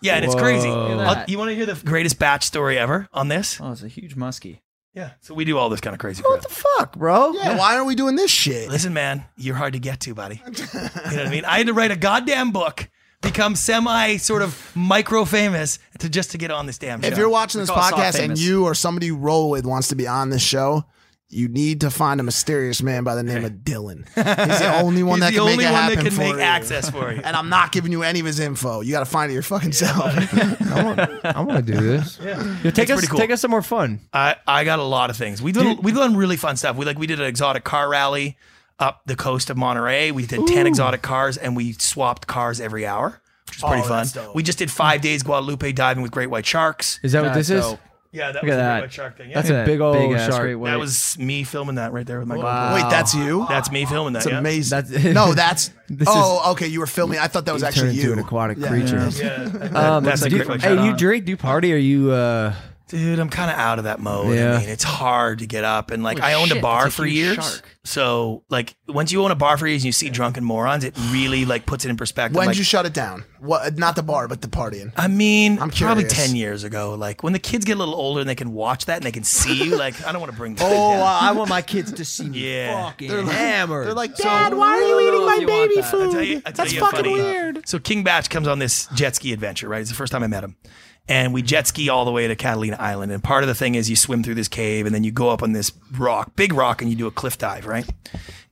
Yeah, and it's crazy. Whoa. Look at I'll- that. you want to hear the greatest Bach story ever on this? Oh, it's a huge muskie. Yeah. So we do all this kind of crazy What crap. the fuck, bro? yeah, why aren't we doing this shit? Listen, man, you're hard to get to, buddy. [laughs] You know what I mean? I had to write a goddamn book, become semi sort of micro famous to just to get on this damn show. If you're watching this call podcast and famous. you or somebody you roll with wants to be on this show, you need to find a mysterious man by the name of Dylan. He's the only one He's that the can only make it one happen that can for make you. access for you. [laughs] And I'm not giving you any of his info. You got to find it your fucking self. [laughs] I want, I want to do this. Yeah. take It's us, pretty cool. take us somewhere fun. I, I got a lot of things. We did we've done really fun stuff. We like we did an exotic car rally. Up the coast of Monterey. We did 10 exotic cars and we swapped cars every hour, which was pretty Oh, fun. dope. We just did five days Guadalupe diving with great white sharks. Is that what this is? Yeah, that Look was at the that. great white shark thing. Yeah. That's a big old Big-ass shark. great white. that was me filming that right there with my Wow. GoPro. Wait, that's you? That's me filming that. That's yeah. amazing. That's- [laughs] no, that's. [laughs] This oh, okay. You were filming. I thought that was actually you. an aquatic Yeah. creature. Yeah. [laughs] Um, That's a great you- Hey, shark. you drink? Do you party? Are you? uh Dude, I'm kind of out of that mode. Yeah. I mean, it's hard to get up. And like, Holy I owned a bar that's a for huge years. shark. So, like, once you own a bar for years and you see drunken morons, it really like puts it in perspective. When like, did you shut it down? What? Not the bar, but the partying. I mean, I'm probably curious. 10 years ago. Like, when the kids get a little older and they can watch that and they can see you, like, I don't want to bring that [laughs] Oh, down. Uh, I want my kids to see me Yeah. fucking They're like- hammered. They're like, So- Dad, why are you eating my you want baby that. food? I'll tell you, I'll tell That's you a fucking funny- weird. So King Bach comes on this jet ski adventure, right? It's the first time I met him. And we jet ski all the way to Catalina Island. And part of the thing is you swim through this cave and then you go up on this rock, big rock, and you do a cliff dive, right?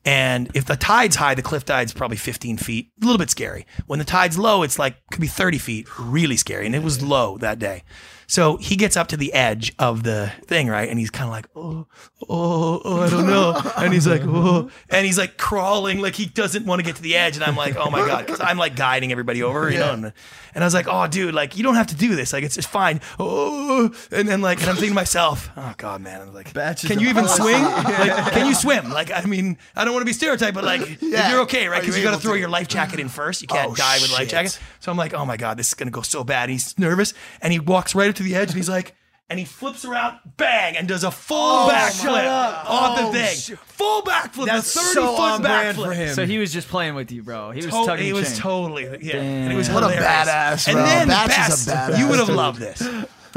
And if the tide's high, the cliff tide's probably 15 feet, a little bit scary. When the tide's low, it's like, could be 30 feet, really scary. And it was low that day. So he gets up to the edge of the thing, right? And he's kind of like, oh, oh, oh, I don't know. And he's like, oh, and he's like crawling, like he doesn't want to get to the edge. And I'm like, oh my God, because I'm like guiding everybody over, you know? And, I was like, oh, dude, like, you don't have to do this. Like, it's just fine. Oh, and then like, and I'm thinking to myself, oh God, man. I'm like, Bach is can you even swing? [laughs] Like, can you swim? Like, I mean, I don't want to be stereotyped, but like, Yeah. you're okay, right? Because you you got to throw your life jacket in first. You can't Oh, dive with life jacket. So I'm like, oh my God, this is going to go so bad. And he's nervous and he walks right up to the edge and he's like, and he flips around, bang, and does a full Oh, backflip off Oh, the thing. shit. Full backflip, That's the 30 so foot on brand backflip. for him. So he was just playing with you, bro. He was To- tugging he the was chain. totally yeah. And it was What a hilarious. badass, And bro. then Bach is a badass, you would have loved this.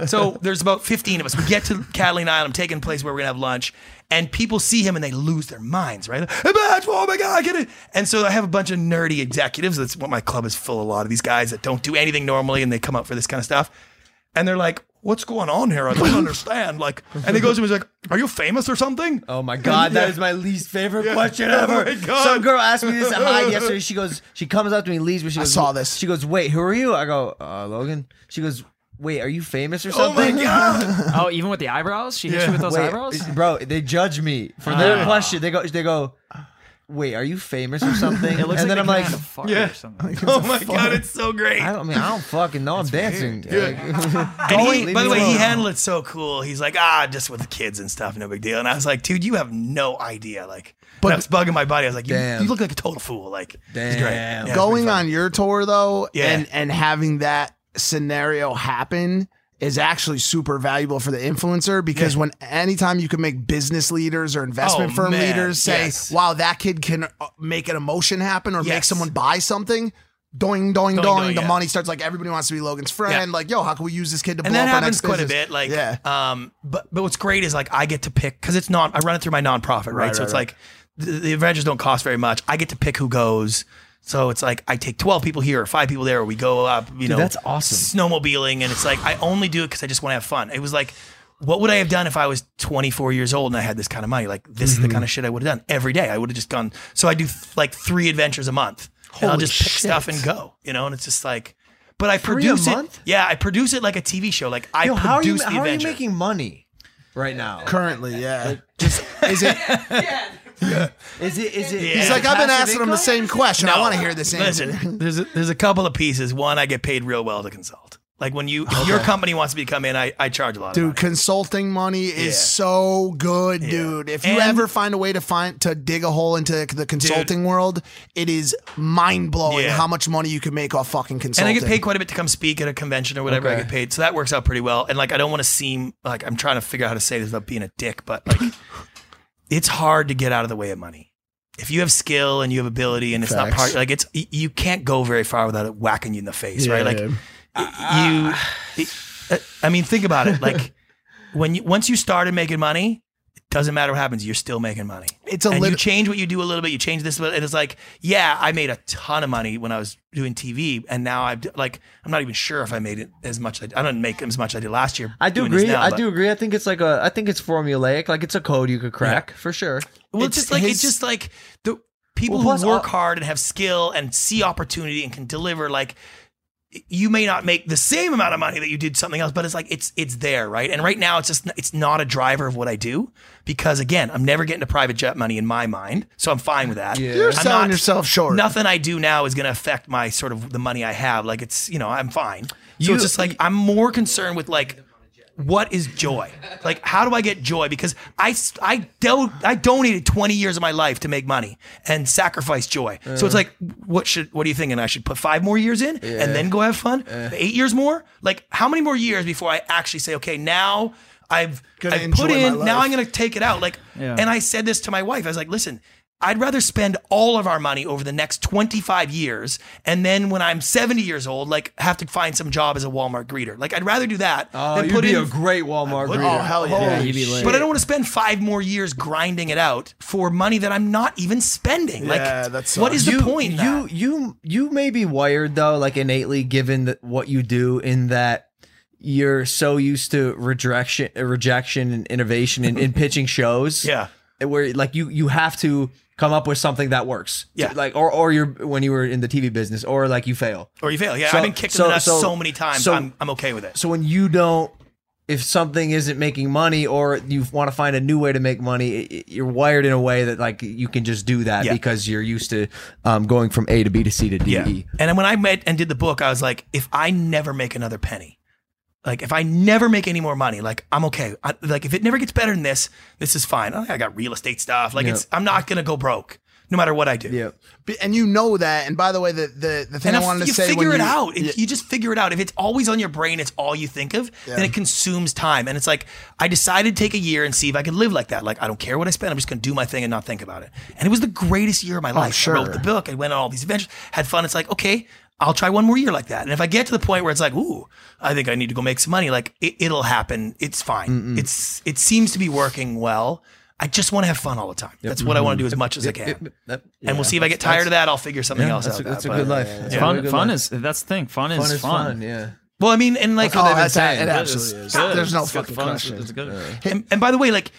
So there's about 15 of us. We get to Catalina Island, I'm taking place where we're gonna have lunch, and people see him and they lose their minds, right? Hey, Bach, oh my god, get it! And so I have a bunch of nerdy executives. That's what my club is full. of, A lot of these guys that don't do anything normally, and they come up for this kind of stuff, and they're like. What's going on here? I don't [laughs] understand. Like, and he goes to me, he's like, "Are you famous or something?" Oh my god, that Yeah. is my least favorite Yeah. question [laughs] Oh ever. my God. Some girl asked me this at Hyde [laughs] yesterday. She goes, she comes up to me, leaves me. She I goes, saw this. She goes, wait, who are you? I go, uh, Logan. She goes, wait, are you famous or Oh my something? god! Oh, even with the eyebrows? She hit you with those Wait, eyebrows? bro, they judge me for Ah. their question. They go, they go, wait, are you famous or something? [laughs] It looks and like then I'm like, fart Yeah. or something. Oh my god, it's so great. I don't I mean, I don't fucking know. I'm dancing. And [laughs] he, by the me way, he handled it so cool. He's like, ah, just with the kids and stuff, no big deal. And I was like, dude, you have no idea. Like, but it's bugging my body. I was like, you, you look like a total fool. Like, it's great. Damn. Yeah, Going on your tour though, Yeah. and and having that scenario happen is actually super valuable for the influencer because when anytime you can make business leaders or investment Oh, firm man, leaders say, yes. "Wow, that kid can uh, make an emotion happen or make someone buy something." Doing, doing, doing. doing, the yeah. money starts like everybody wants to be Logan's friend. Yeah. Like, yo, how can we use this kid to and blow that up happens next quite a bit. Like, yeah, um, but but what's great is like I get to pick because it's not. I run it through my nonprofit, right? Right, so right, it's right. like the, the adventures don't cost very much. I get to pick who goes. So it's like I take twelve people here or five people there, or we go up. You know, that's awesome. Snowmobiling, and it's like I only do it because I just want to have fun. It was like. What would I have done if I was 24 years old and I had this kind of money? Like this Mm-hmm. is the kind of shit I would have done every day. I would have just gone. So I do th- like three adventures a month, and I'll Holy just pick shit. stuff and go. You know, and it's just like, but I Three a produce it. Yeah, I produce it like a TV show. Like I Yo, how are you? produce the How are you making money right now? currently, yeah. Just is it? [laughs] [laughs] Is it? Is it? He's it like, I've been passive asking him the income? same question. I want to hear this answer. Listen, [laughs] there's a, there's a couple of pieces. One, I get paid real well to consult. Like when you your company wants me to come in, I, I charge a lot. Dude, of money. consulting money is Yeah. so good, Yeah. dude. If you And- ever find a way to find to dig a hole into the consulting world, it is mind blowing Yeah. how much money you can make off fucking consulting. and consulting. I get paid quite a bit to come speak at a convention or whatever. I Okay. get paid, so that works out pretty well. And like I don't want to seem like I'm trying to figure out how to say this without being a dick, but like [laughs] it's hard to get out of the way of money. If you have skill and you have ability, and it's not part like it's you can't go very far without it whacking you in the face, right? Like Yeah. you ah. it- uh, I mean think about it like [laughs] when you once you started making money it doesn't matter what happens you're still making money It's a and lit- you change what you do a little bit you change this little and it's like yeah I made a ton of money when I was doing TV and now I'm like I'm not even sure if I made it as much I don't make as much I did last year I do agree. now, I do agree. I think it's like a. I think it's formulaic. Like it's a code you could crack for sure. Well, it's, It's just like his- it's just like the people Well, who work all- hard and have skill and see opportunity and can deliver. Like you may not make the same amount of money that you did something else, but it's like it's it's there, right? And right now, it's just it's not a driver of what I do because again, I'm never getting to private jet money in my mind, so I'm fine with that. You're I'm selling yourself short. Nothing I do now is going to affect my sort of the money I have. Like it's you know I'm fine. So You- it's just like I'm more concerned with like what is joy? Like, how do I get joy? Because I, I, do, I donated 20 years of my life to make money and sacrifice joy. so it's Uh. like, what should, what are you thinking? I should put five more years in Yeah. and then go have fun? Uh. Eight years more? Like, how many more years before I actually say, okay, now I've, I've put in, now. I'm going to take it out. Like, Yeah. and I said this to my wife. I was like, listen, I'd rather spend all of our money over the next 25 years and then when I'm 70 years old, like have to find some job as a Walmart greeter. Like I'd rather do that Oh, than you'd put be in a great Walmart would- greeter. Oh, hell yeah. Yeah, you'd be lit. but I don't want to spend five more years grinding it out for money that I'm not even spending. Yeah, like, that what is sucks. the point? You that? you you may be wired though, like innately, given that what you do, in that you're so used to rejection, rejection, and innovation in, in [laughs] pitching shows. Yeah. where like you you have to come up with something that works. Yeah. like or or you're when you were in the TV business, or like you fail. Or you fail. Yeah, So- I've been kicked so- in the nuts so, so- many times. so- I'm, I'm okay with it. So when you don't. If something isn't making money, or you want to find a new way to make money, i- i- you're wired in a way that like you can just do that Yeah. because you're used to um, going from A to B to C to D. Yeah. E. And then when I met and did the book, I was like, if I never make another penny, like if I never make any more money, like I'm okay. I, like if it never gets better than this, this is fine. I got real estate stuff. Like Yeah. it's, I'm not gonna go broke no matter what I do. Yeah. And you know that. And by the way, the the, the thing And I wanted to you say figure when it you, out. If Yeah. You just figure it out. If it's always on your brain, it's all you think of, then it consumes time. And it's like, I decided to take a year and see if I could live like that. Like, I don't care what I spend. I'm just going to do my thing and not think about it. And it was the greatest year of my oh, life. sure. I wrote the book. I went on all these adventures, had fun. It's like, okay, I'll try one more year like that. And if I get to the point where it's like, ooh, I think I need to go make some money, like it, it'll happen. It's fine. It's, it seems to be working well. I just want to have fun all the time. That's what I want to do mm-hmm. as much as I can. That- and we'll see if I get tired of that. I'll figure something Yeah, else that's out. a- that's that, a good life. That's a fun, good fun life. is that's the thing. Fun, Fun is is fun. Yeah. Well, I mean, and like, Oh, they've that's saying. it. Good absolutely is. good. There's no It's fucking fun. question. It's good. and, and by the way, like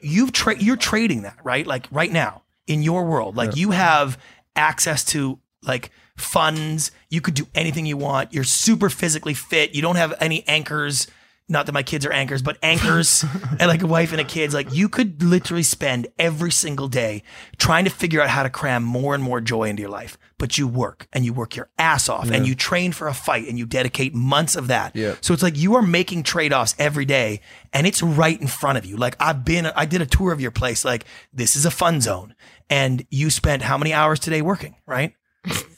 you've tra- you're trading that, right? Like right now in your world, like you have access to like funds. You could do anything you want. You're super physically fit. You don't have any anchors. Not that my kids are anchors, but anchors [laughs] and like a wife and a kids. Like you could literally spend every single day trying to figure out how to cram more and more joy into your life. But you work and you work your ass off and you train for a fight and you dedicate months of that. Yeah. So it's like you are making trade offs every day and it's right in front of you. Like I've been, I did a tour of your place. Like this is a fun zone. And you spent how many hours today working, right?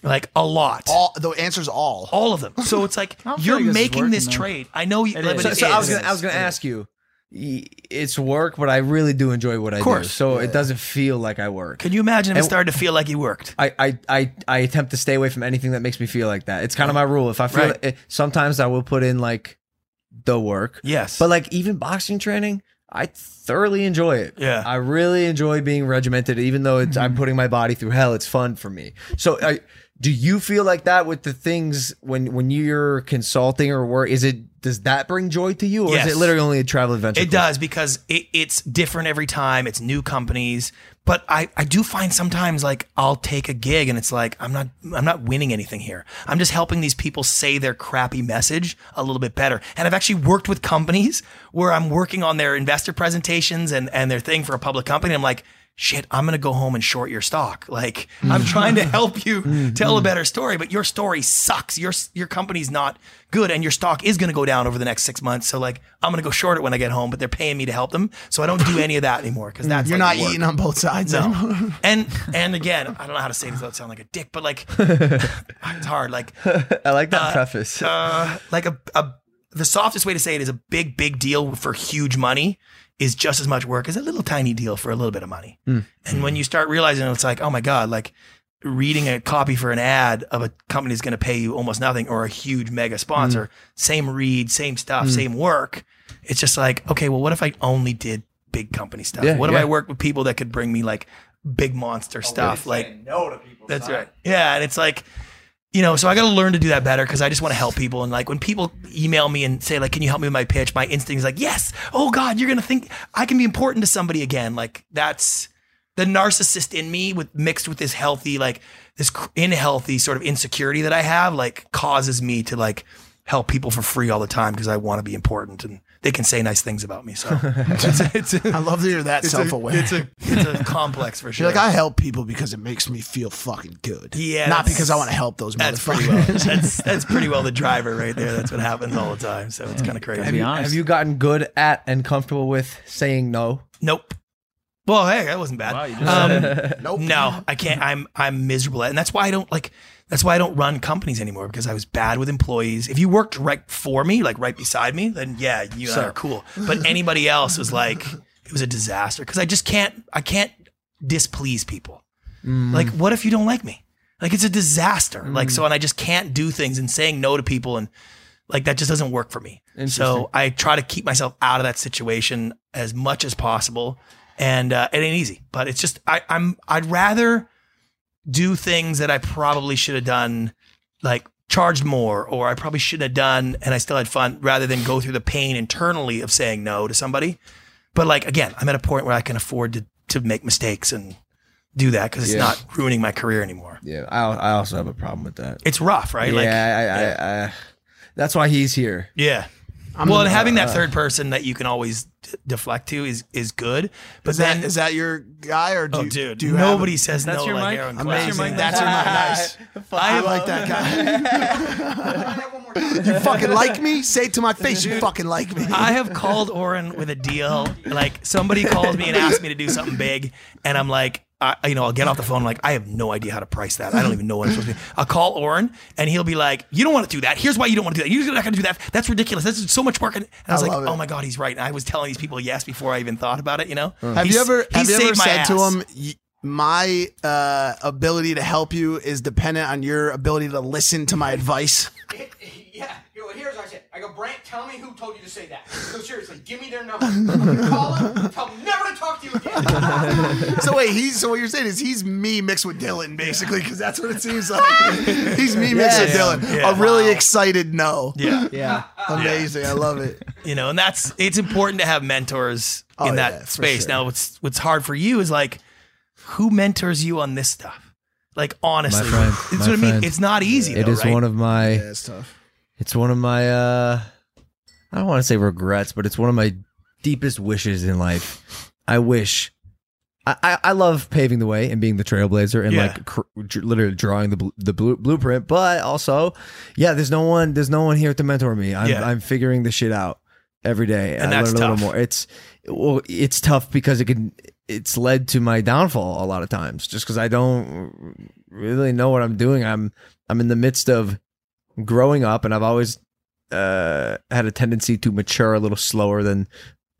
Like a lot. All the answer's all. All of them. [laughs] So it's like I don't feel you're like this is making working, this though. trade. I know you. It but is. So, it so I was is. gonna I was gonna ask you. y- It's work, but I really do enjoy what I do. course. So it doesn't feel like I work. Can you imagine if it And- started to feel like you worked? I, I, I, I attempt to stay away from anything that makes me feel like that. It's kind of my rule. If I feel Right. it, sometimes I will put in like the work. Yes. But like even boxing training, I thoroughly enjoy it. Yeah. I really enjoy being regimented, even though it's, I'm mm-hmm. putting my body through hell. It's fun for me. So I, do you feel like that with the things when when you're consulting or work? Is it does that bring joy to you, or Yes. is it literally only a travel adventure? It does because it, it's different every time. It's new companies, but I, I do find sometimes like I'll take a gig and it's like I'm not I'm not winning anything here. I'm just helping these people say their crappy message a little bit better. And I've actually worked with companies where I'm working on their investor presentations and and their thing for a public company. I'm like. Shit, I'm gonna go home and short your stock. Like I'm trying to [laughs] help you mm-hmm. tell a better story, but your story sucks. Your your company's not good, and your stock is gonna go down over the next six months. So like I'm gonna go short it when I get home, but they're paying me to help them, so I don't do any of that anymore because mm, that's You're like not work. eating on both sides. No. [laughs] and [laughs] and again, I don't know how to say this without sounding like a dick, but like it's hard. Like I like that uh, preface. uh, like a, a the softest way to say it is a big big deal for huge money is just as much work as a little tiny deal for a little bit of money. Hmm. And when hmm. you start realizing it's like, oh my god, like reading a copy for an ad of a company that's going to pay you almost nothing or a huge mega sponsor, hmm. same read, same stuff, same work. It's just like, okay, well, what if I only did big company stuff? Yeah, what if yeah. I worked with people that could bring me like big monster oh, stuff? Like, no to people. That's right. Yeah, and it's like, you know, so I got to learn to do that better because I just want to help people. And like when people email me and say like, "Can you help me with my pitch?" My instinct is like, "Yes." Oh God, you're gonna think I can be important to somebody again. Like that's the narcissist in me with mixed with this healthy like this unhealthy sort of insecurity that I have like causes me to like help people for free all the time because I want to be important and they can say nice things about me. So [laughs] it's, it's a- I love that you're that it's self-aware. It's a it's a complex for sure. You're like I help people because it makes me feel fucking good. Yeah, not because I want to help those that's pretty well. That's [laughs] that's pretty well the driver right there. That's what happens all the time. So it's kind of crazy. Have you, have you gotten good at and comfortable with saying no? Nope. Well, hey, that wasn't bad. Wow, um, [laughs] Nope. No, I can't. I'm I'm miserable at, and that's why I don't like. That's why I don't run companies anymore because I was bad with employees. If you worked right for me, like right beside me, then yeah, you Sir. are cool. But anybody else was like, it was a disaster because I just can't. I can't displease people. Mm. Like, what if you don't like me? Like, it's a disaster. Like, so, and I just can't do things and saying no to people and like that just doesn't work for me. So I try to keep myself out of that situation as much as possible, and uh, it ain't easy. But it's just I, I'm I'd rather do things that I probably should have done, like charged more, or I probably shouldn't have done, and I still had fun, rather than go through the pain internally of saying no to somebody. But like again, I'm at a point where I can afford to to make mistakes and do that because it's Yeah. not ruining my career anymore. Yeah, I, I also have a problem with that. It's rough, right? Yeah, Like, I, I, I, I, that's why he's here. Yeah. I'm well, the- and having that uh, third person that you can always d- deflect to is is good. But is then that is that your guy or do Oh, you, dude, do you nobody have, says That's no your like mic? Aaron Amazing. Clapton. That's your mic. Nice. [laughs] I like that guy. [laughs] you fucking like me? Say it to my face. You fucking like me. I have called Oren with a deal. Like somebody calls me and asks me to do something big, and I'm like, I, you know, I'll get off the phone. like, I have no idea how to price that. I don't even know what I'm supposed to do. I'll call Oren, and he'll be like, "You don't want to do that. Here's why you don't want to do that. You're not going to do that. That's ridiculous. That's so much work." And I was I like, it. "Oh my god, he's right." And I was telling these people yes before I even thought about it. You know, uh-huh. Have He's- you ever he have you ever saved my said to ass. him, "Y- my uh, ability to help you is dependent on your ability to listen to my advice? [laughs] Yeah, here's what I said. I go, Brant, tell me who told you to say that. So seriously, give me their number. I'm gonna [laughs] call them, tell them never to talk to you again. [laughs] so wait, he's so what you're saying is he's me mixed with Dylan, basically, because that's what it seems like. he's me mixed with Yeah. Dylan. Yeah. A really excited no. Yeah. Yeah. Amazing. I love it. you know, and that's it's important to have mentors Oh, in that for space. sure. Now, what's what's hard for you is like, who mentors you on this stuff? Like honestly, my friend, it's my what I mean. friend. It's not easy. It though, is right? one of my. Yeah, it's tough. It's one of my. uh I don't want to say regrets, but it's one of my deepest wishes in life. I wish. I, I, I love paving the way and being the trailblazer and Yeah. like cr- dr- literally drawing the bl- the blu- blueprint, but also, yeah, there's no one there's no one here to mentor me. I'm Yeah. I'm figuring the shit out every day. And I that's learn a tough. little more. It's well, it's tough because it can. It's led to my downfall a lot of times, just because I don't really know what I'm doing. I'm I'm in the midst of growing up, and I've always uh, had a tendency to mature a little slower than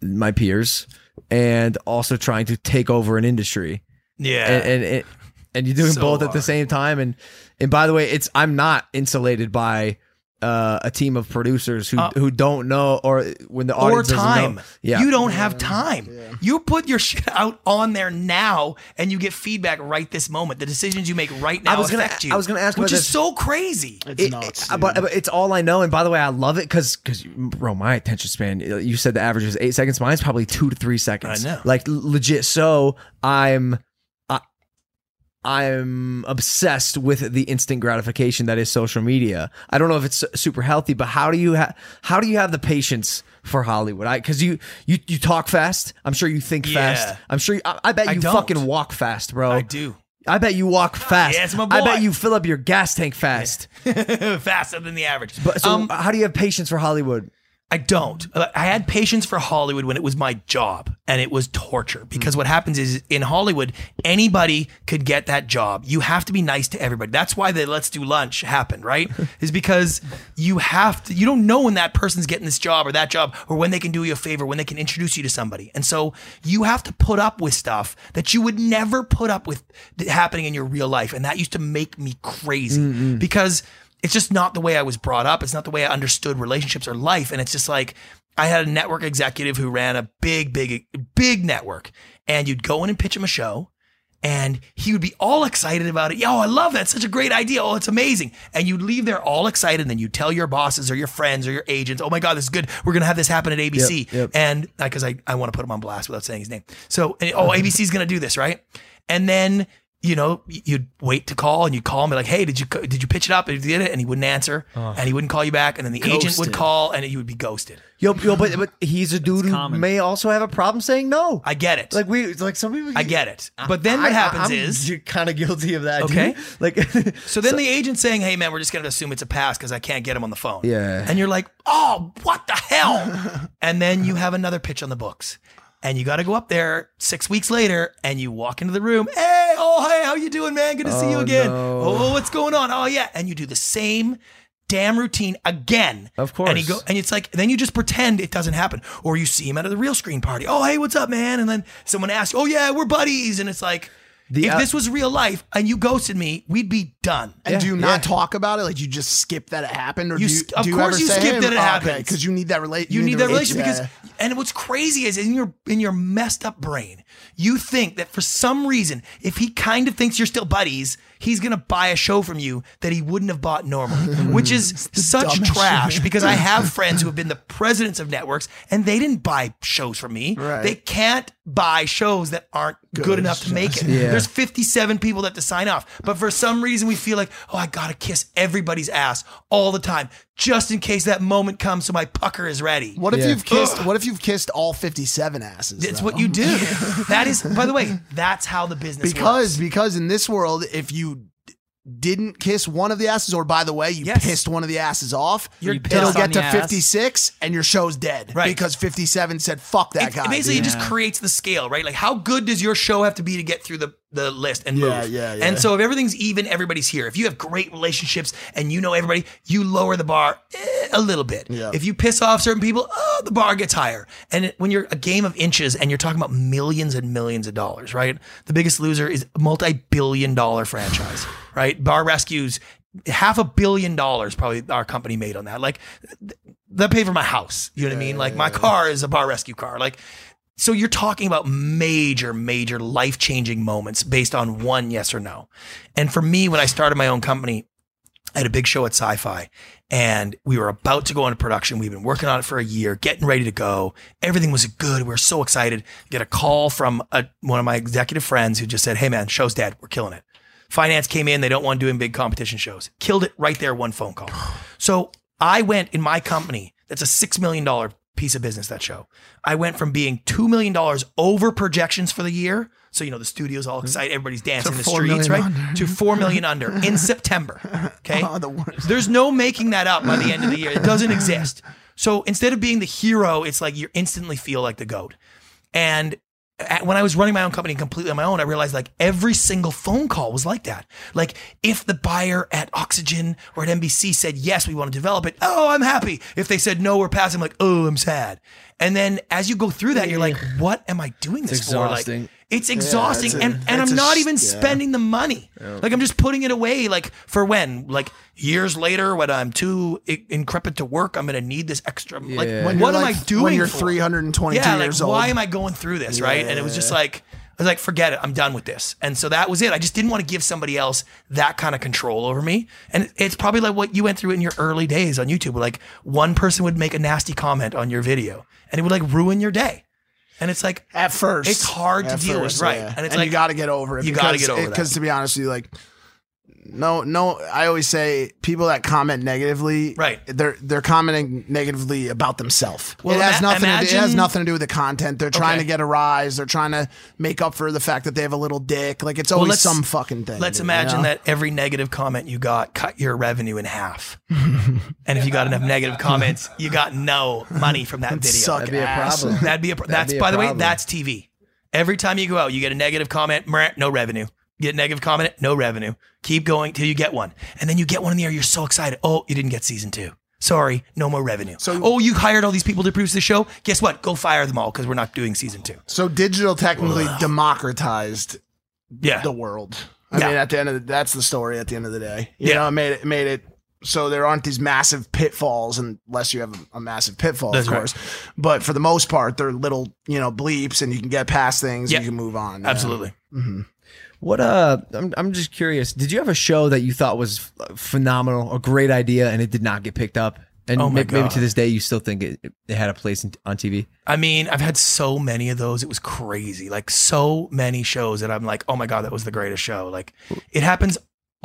my peers, and also trying to take over an industry. Yeah. and and, and, you're doing So both at the same time. And and by the way, it's I'm not insulated by. Uh, a team of producers who Uh, who don't know, or when the or audience doesn't know- time. Yeah, You don't have time. You put your [laughs] shit out on there now and you get feedback right this moment. The decisions you make right now I was gonna- affect you. I was gonna ask which is this. so crazy. It's It- nuts. it- but, but it's all I know. And by the way, I love it because because bro, my attention span. You said the average is eight seconds. Mine's probably two to three seconds. I know. like legit. So I'm. I, I'm obsessed with the instant gratification that is social media. I don't know if it's super healthy, but how do you ha- how do you have the patience for Hollywood? I because you you you talk fast. I'm sure you think Yeah. fast. I'm sure. You, I, I bet you don't. fucking walk fast, bro. I do. I bet you walk fast. Yeah, it's my I bet you fill up your gas tank fast. [laughs] Faster than the average. But so, Um, how do you have patience for Hollywood? I don't. I had patience for Hollywood when it was my job and it was torture because hmm. what happens is in Hollywood, anybody could get that job. You have to be nice to everybody. That's why the let's do lunch happened, right? [laughs] is because you have to, you don't know when that person's getting this job or that job or when they can do you a favor, when they can introduce you to somebody. And so you have to put up with stuff that you would never put up with happening in your real life. And that used to make me crazy mm-hmm. because it's just not the way I was brought up. It's not the way I understood relationships or life. And it's just like I had a network executive who ran a big, big, big network. And you'd go in and pitch him a show. And he would be all excited about it. Yo, I love that. Such a great idea. Oh, it's amazing. And you'd leave there all excited. And then you tell your bosses or your friends or your agents, oh my God, this is good. We're going to have this happen at ABC. Yep, yep. And uh, because I, I want to put him on blast without saying his name. So, and, oh, ABC's going to do this, right? And then you know, you'd wait to call and you'd call and be like, "Hey, did you did you pitch it up?" And he did it, and he wouldn't answer, and he wouldn't call you back, and then the agent would call, and you would be ghosted. Yo, yo, but but he's a dude who may also have a problem saying no. I get it. Like we, like some people. I get it. But then what happens I'm is kind of guilty of that. Okay. dude. [laughs] like [laughs] So then the agent's saying, "Hey man, we're just gonna assume it's a pass because I can't get him on the phone." Yeah. And you're like, "Oh, what the hell?" [laughs] and then you have another pitch on the books, and you got to go up there six weeks later, and you walk into the room. Hey, oh hey, how you doing, man? Good to see you Oh, again. no. Oh, what's going on? Oh yeah, and you do the same. Damn routine again. Of course. And you go, and it's like, then you just pretend it doesn't happen, or you see him at a real screen party. Oh, hey, what's up, man? And then someone asks, oh yeah, we're buddies, and it's like, The, if uh, this was real life and you ghosted me, we'd be done. And do you not talk about it? Like you just skip that it happened, or You do you, of do you course ever you say, skip hey, that it okay, happens. because you need that relate. You need that relationship yeah. because, and what's crazy is in your in your messed up brain, you think that for some reason, if he kind of thinks you're still buddies, he's gonna buy a show from you that he wouldn't have bought normally, [laughs] which is such trash. shit. Because I have [laughs] friends who have been the presidents of networks, and they didn't buy shows from me. Right. They can't buy shows that aren't good, Good enough to make it. Yeah. There's 57 people that have to sign off, but for some reason we feel like, oh, I gotta kiss everybody's ass all the time, just in case that moment comes, so my pucker is ready. What if Yeah. you've kissed? What if you've kissed all fifty-seven asses? It's though? what you do. [laughs] that is, by the way, that's how the business because works. because in this world, if you d- didn't kiss one of the asses, or by the way, you Yes. pissed one of the asses off, You're it'll get to the ass. fifty-six, and your show's dead, Right. Because fifty-seven said, "Fuck that It- guy." basically, dude. it just creates the scale, right? Like, how good does your show have to be to get through the, the list and Yeah, move? yeah, yeah. And so, if everything's even, everybody's here. If you have great relationships and you know everybody, you lower the bar eh, a little bit. Yeah. If you piss off certain people, oh, the bar gets higher. And it, when you're a game of inches and you're talking about millions and millions of dollars, right? The biggest loser is a multi-billion dollar franchise, right? Bar Rescues, half a billion dollars probably our company made on that. Like that paid for my house. You know what I mean? Like my car is a bar rescue car. Like so you're talking about major, major life changing moments based on one yes or no. And for me, when I started my own company, I had a big show at Sci Fi and we were about to go into production. We've been working on it for a year, getting ready to go. Everything was good. We were so excited. Get a call from a, one of my executive friends who just said, Hey, man, show's dead. We're killing it. Finance came in. They don't want doing big competition shows. Killed it right there, one phone call. So I went in my company, that's a $6 million piece of business, that show. I went from being $2 million over projections for the year. So, you know, the studio's all excited. Everybody's dancing in the streets, right? To 4 million under in [laughs] September. Okay. Oh, the. There's no making that up by the end of the year. It doesn't exist. So instead of being the hero, it's like you instantly feel like the goat. And when I was running my own company completely on my own, I realized like every single phone call was like that. Like if the buyer at Oxygen or at NBC said, yes, we want to develop it. Oh, I'm happy. If they said no, we're passing, I'm like, oh, I'm sad. And then as you go through that, you're like, what am I doing this It's for? Like. It's exhausting. it's a- and, and I'm not s- even yeah. spending the money. Like I'm just putting it away like for when? Like years later when I'm too i- increpid to work, I'm going to need this extra. Like When what am like- I doing? when you're for? 322 yeah, years like, old? Why am I going through this, right? And it was just like I was like, forget it. I'm done with this. And so that was it. I just didn't want to give somebody else that kind of control over me. And it's probably like what you went through in your early days on YouTube, like one person would make a nasty comment on your video and it would like ruin your day. And it's like At first, It's hard to At deal with, right. yeah. And it's you like- got to get over it. you gotta get over it- Because to be honest with you, like, no, no. I always say people that comment negatively, Right. They're they're commenting negatively about themselves. Well, it has ima- nothing. to do, it has nothing to do with the content. They're trying Okay. to get a rise. They're trying to make up for the fact that they have a little dick. Like it's always let's- some fucking thing. Let's imagine you know? that every negative comment you got cut your revenue in half. [laughs] and if you got enough negative comments, you got no money from that video. suck That'd be a problem. That'd be a pro- That'd that's be a by the way, that's TV. Every time you go out, you get a negative comment, no revenue. Get negative comment, no revenue. Keep going till you get one. And then you get one in the air, you're so excited. Oh, you didn't get season two. Sorry, no more revenue. So- oh, you hired all these people to produce the show. Guess what? Go fire them all because we're not doing season two. So digital technically democratized Yeah. the world. I Yeah. mean, at the end of the, that's the story. At the end of the day, you Yeah. know, it made it made it so there aren't these massive pitfalls unless you have a, a massive pitfall, That's of right. course. But for the most part, they're little, you know, bleeps, and you can get past things. And you can move on. Absolutely. Mm-hmm. What uh I'm I'm just curious. Did you have a show that you thought was phenomenal, a great idea and it did not get picked up? And Oh my may- maybe to this day, you still think it, it had a place in, on TV. I mean, I've had so many of those. It was crazy. Like so many shows that I'm like, oh my god, that was the greatest show. Like it happens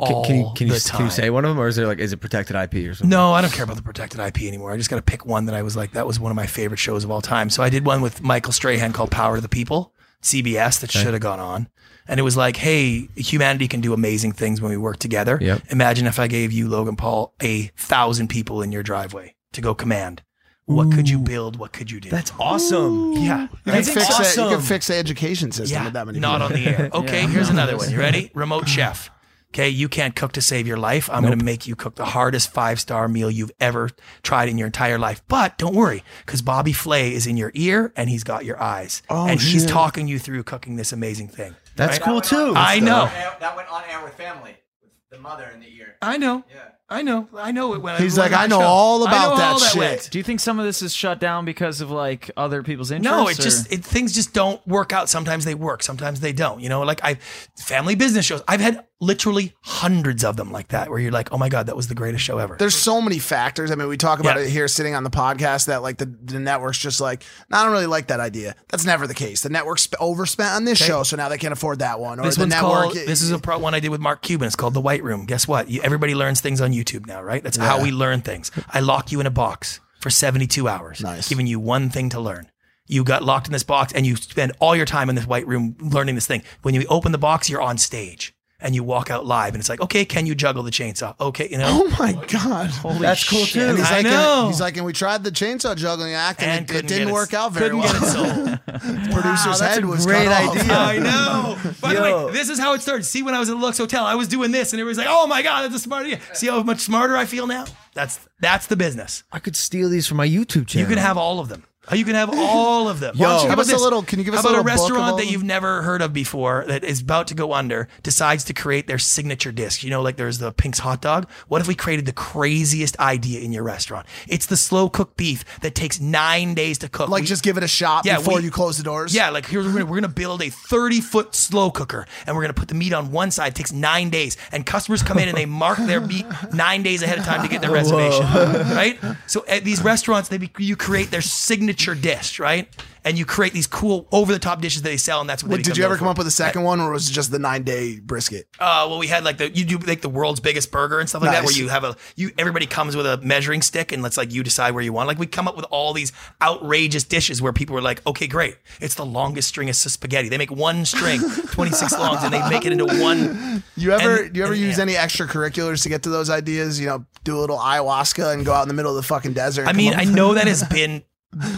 Can, all can you can you, can you say one of them, or is there like is it protected IP or something? No, I don't care about the protected IP anymore. I just got to pick one that I was like, that was one of my favorite shows of all time. So I did one with Michael Strahan called Power to the People, CBS, that Okay. should have gone on. And it was like, hey, humanity can do amazing things when we work together. Yep. Imagine if I gave you, Logan Paul, a thousand people in your driveway to go command. What could you build? What could you do? That's awesome. Yeah. You can That's fix it. You can fix the education system Yeah, with that many not people. on the air. [laughs] Okay, Yeah. here's another one. You ready? [laughs] Remote chef. Okay, you can't cook to save your life. I'm going to make you cook the hardest five star meal you've ever tried in your entire life. But don't worry, because Bobby Flay is in your ear and he's got your eyes. Oh, and he's talking you through cooking this amazing thing. That's right? cool too. I know. That went on air with family, with the mother in the ear. I know. Yeah. I know. I know it when He's when like, I know show. all I know about that all shit. went. Do you think some of this is shut down because of like other people's interests? No, it or- just it, things just don't work out. Sometimes they work, sometimes they don't. You know, like I family business shows. I've had literally hundreds of them like that, where you're like, oh my god, that was the greatest show ever. There's so many factors. I mean, we talk about Yeah. it here sitting on the podcast that like the, the network's just like, "No, I don't really like that idea. That's never the case. The network's overspent on this Okay. show, so now they can't afford that one. Or This the network. called. This is a pro one I did with Mark Cuban. It's called the White Room. Guess what? You, everybody learns things on YouTube now, right? That's how we learn things. I lock you in a box for 72 hours, Nice. giving you one thing to learn. You got locked in this box, and you spend all your time in this white room learning this thing. When you open the box, you're on stage. And you walk out live, and it's like, okay, can you juggle the chainsaw? Okay, you know. Oh my god, Holy That's cool too. And he's I like, know. he's like, and we tried the chainsaw juggling act, and, And it, it couldn't didn't get it- work out very well. couldn't well. get it sold. [laughs] Producer's that's head a was great cut off. idea. I know. By the Yo. way, this is how it started. See, when I was at Lux Hotel, I was doing this, and everybody's like, "Oh my god, that's a smart idea." See how much smarter I feel now? That's that's the business. I could steal these from my YouTube channel. You can have all of them. You can have all of them. Yo, Why don't you give how about a little- can you give us How a about a little book of all restaurant that you've never heard of before that is about to go under decides to create their signature dish? You know, like there's the Pink's hot dog. What if we created the craziest idea in your restaurant? It's the slow cooked beef that takes nine days to cook. Like, We- just give it a shot Yeah, before we- you close the doors. yeah, like here we're gonna, we're gonna build a 30 foot slow cooker and we're gonna put the meat on one side. It takes nine days, and customers come in and they [laughs] mark their meat nine days ahead of time to get their reservation. Right? So at these restaurants, they be, you create their signature dish, right? And you create these cool over the top dishes that they sell, and that's what. They did you ever come for. up with a second one, or was it just the nine day brisket? Uh, well, we had like the you do like the world's biggest burger and stuff like that, Nice. where you have a you everybody comes with a measuring stick and let's like you decide where you want. Like we come up with all these outrageous dishes where people were like, okay, great, it's the longest string of spaghetti. They make one string, [laughs] twenty six longs, and they make it into one. You ever And- you ever and- use any extracurriculars to get to those ideas? You know, do a little ayahuasca and go out in the middle of the fucking desert. and I come mean, up I with- know that has [laughs] been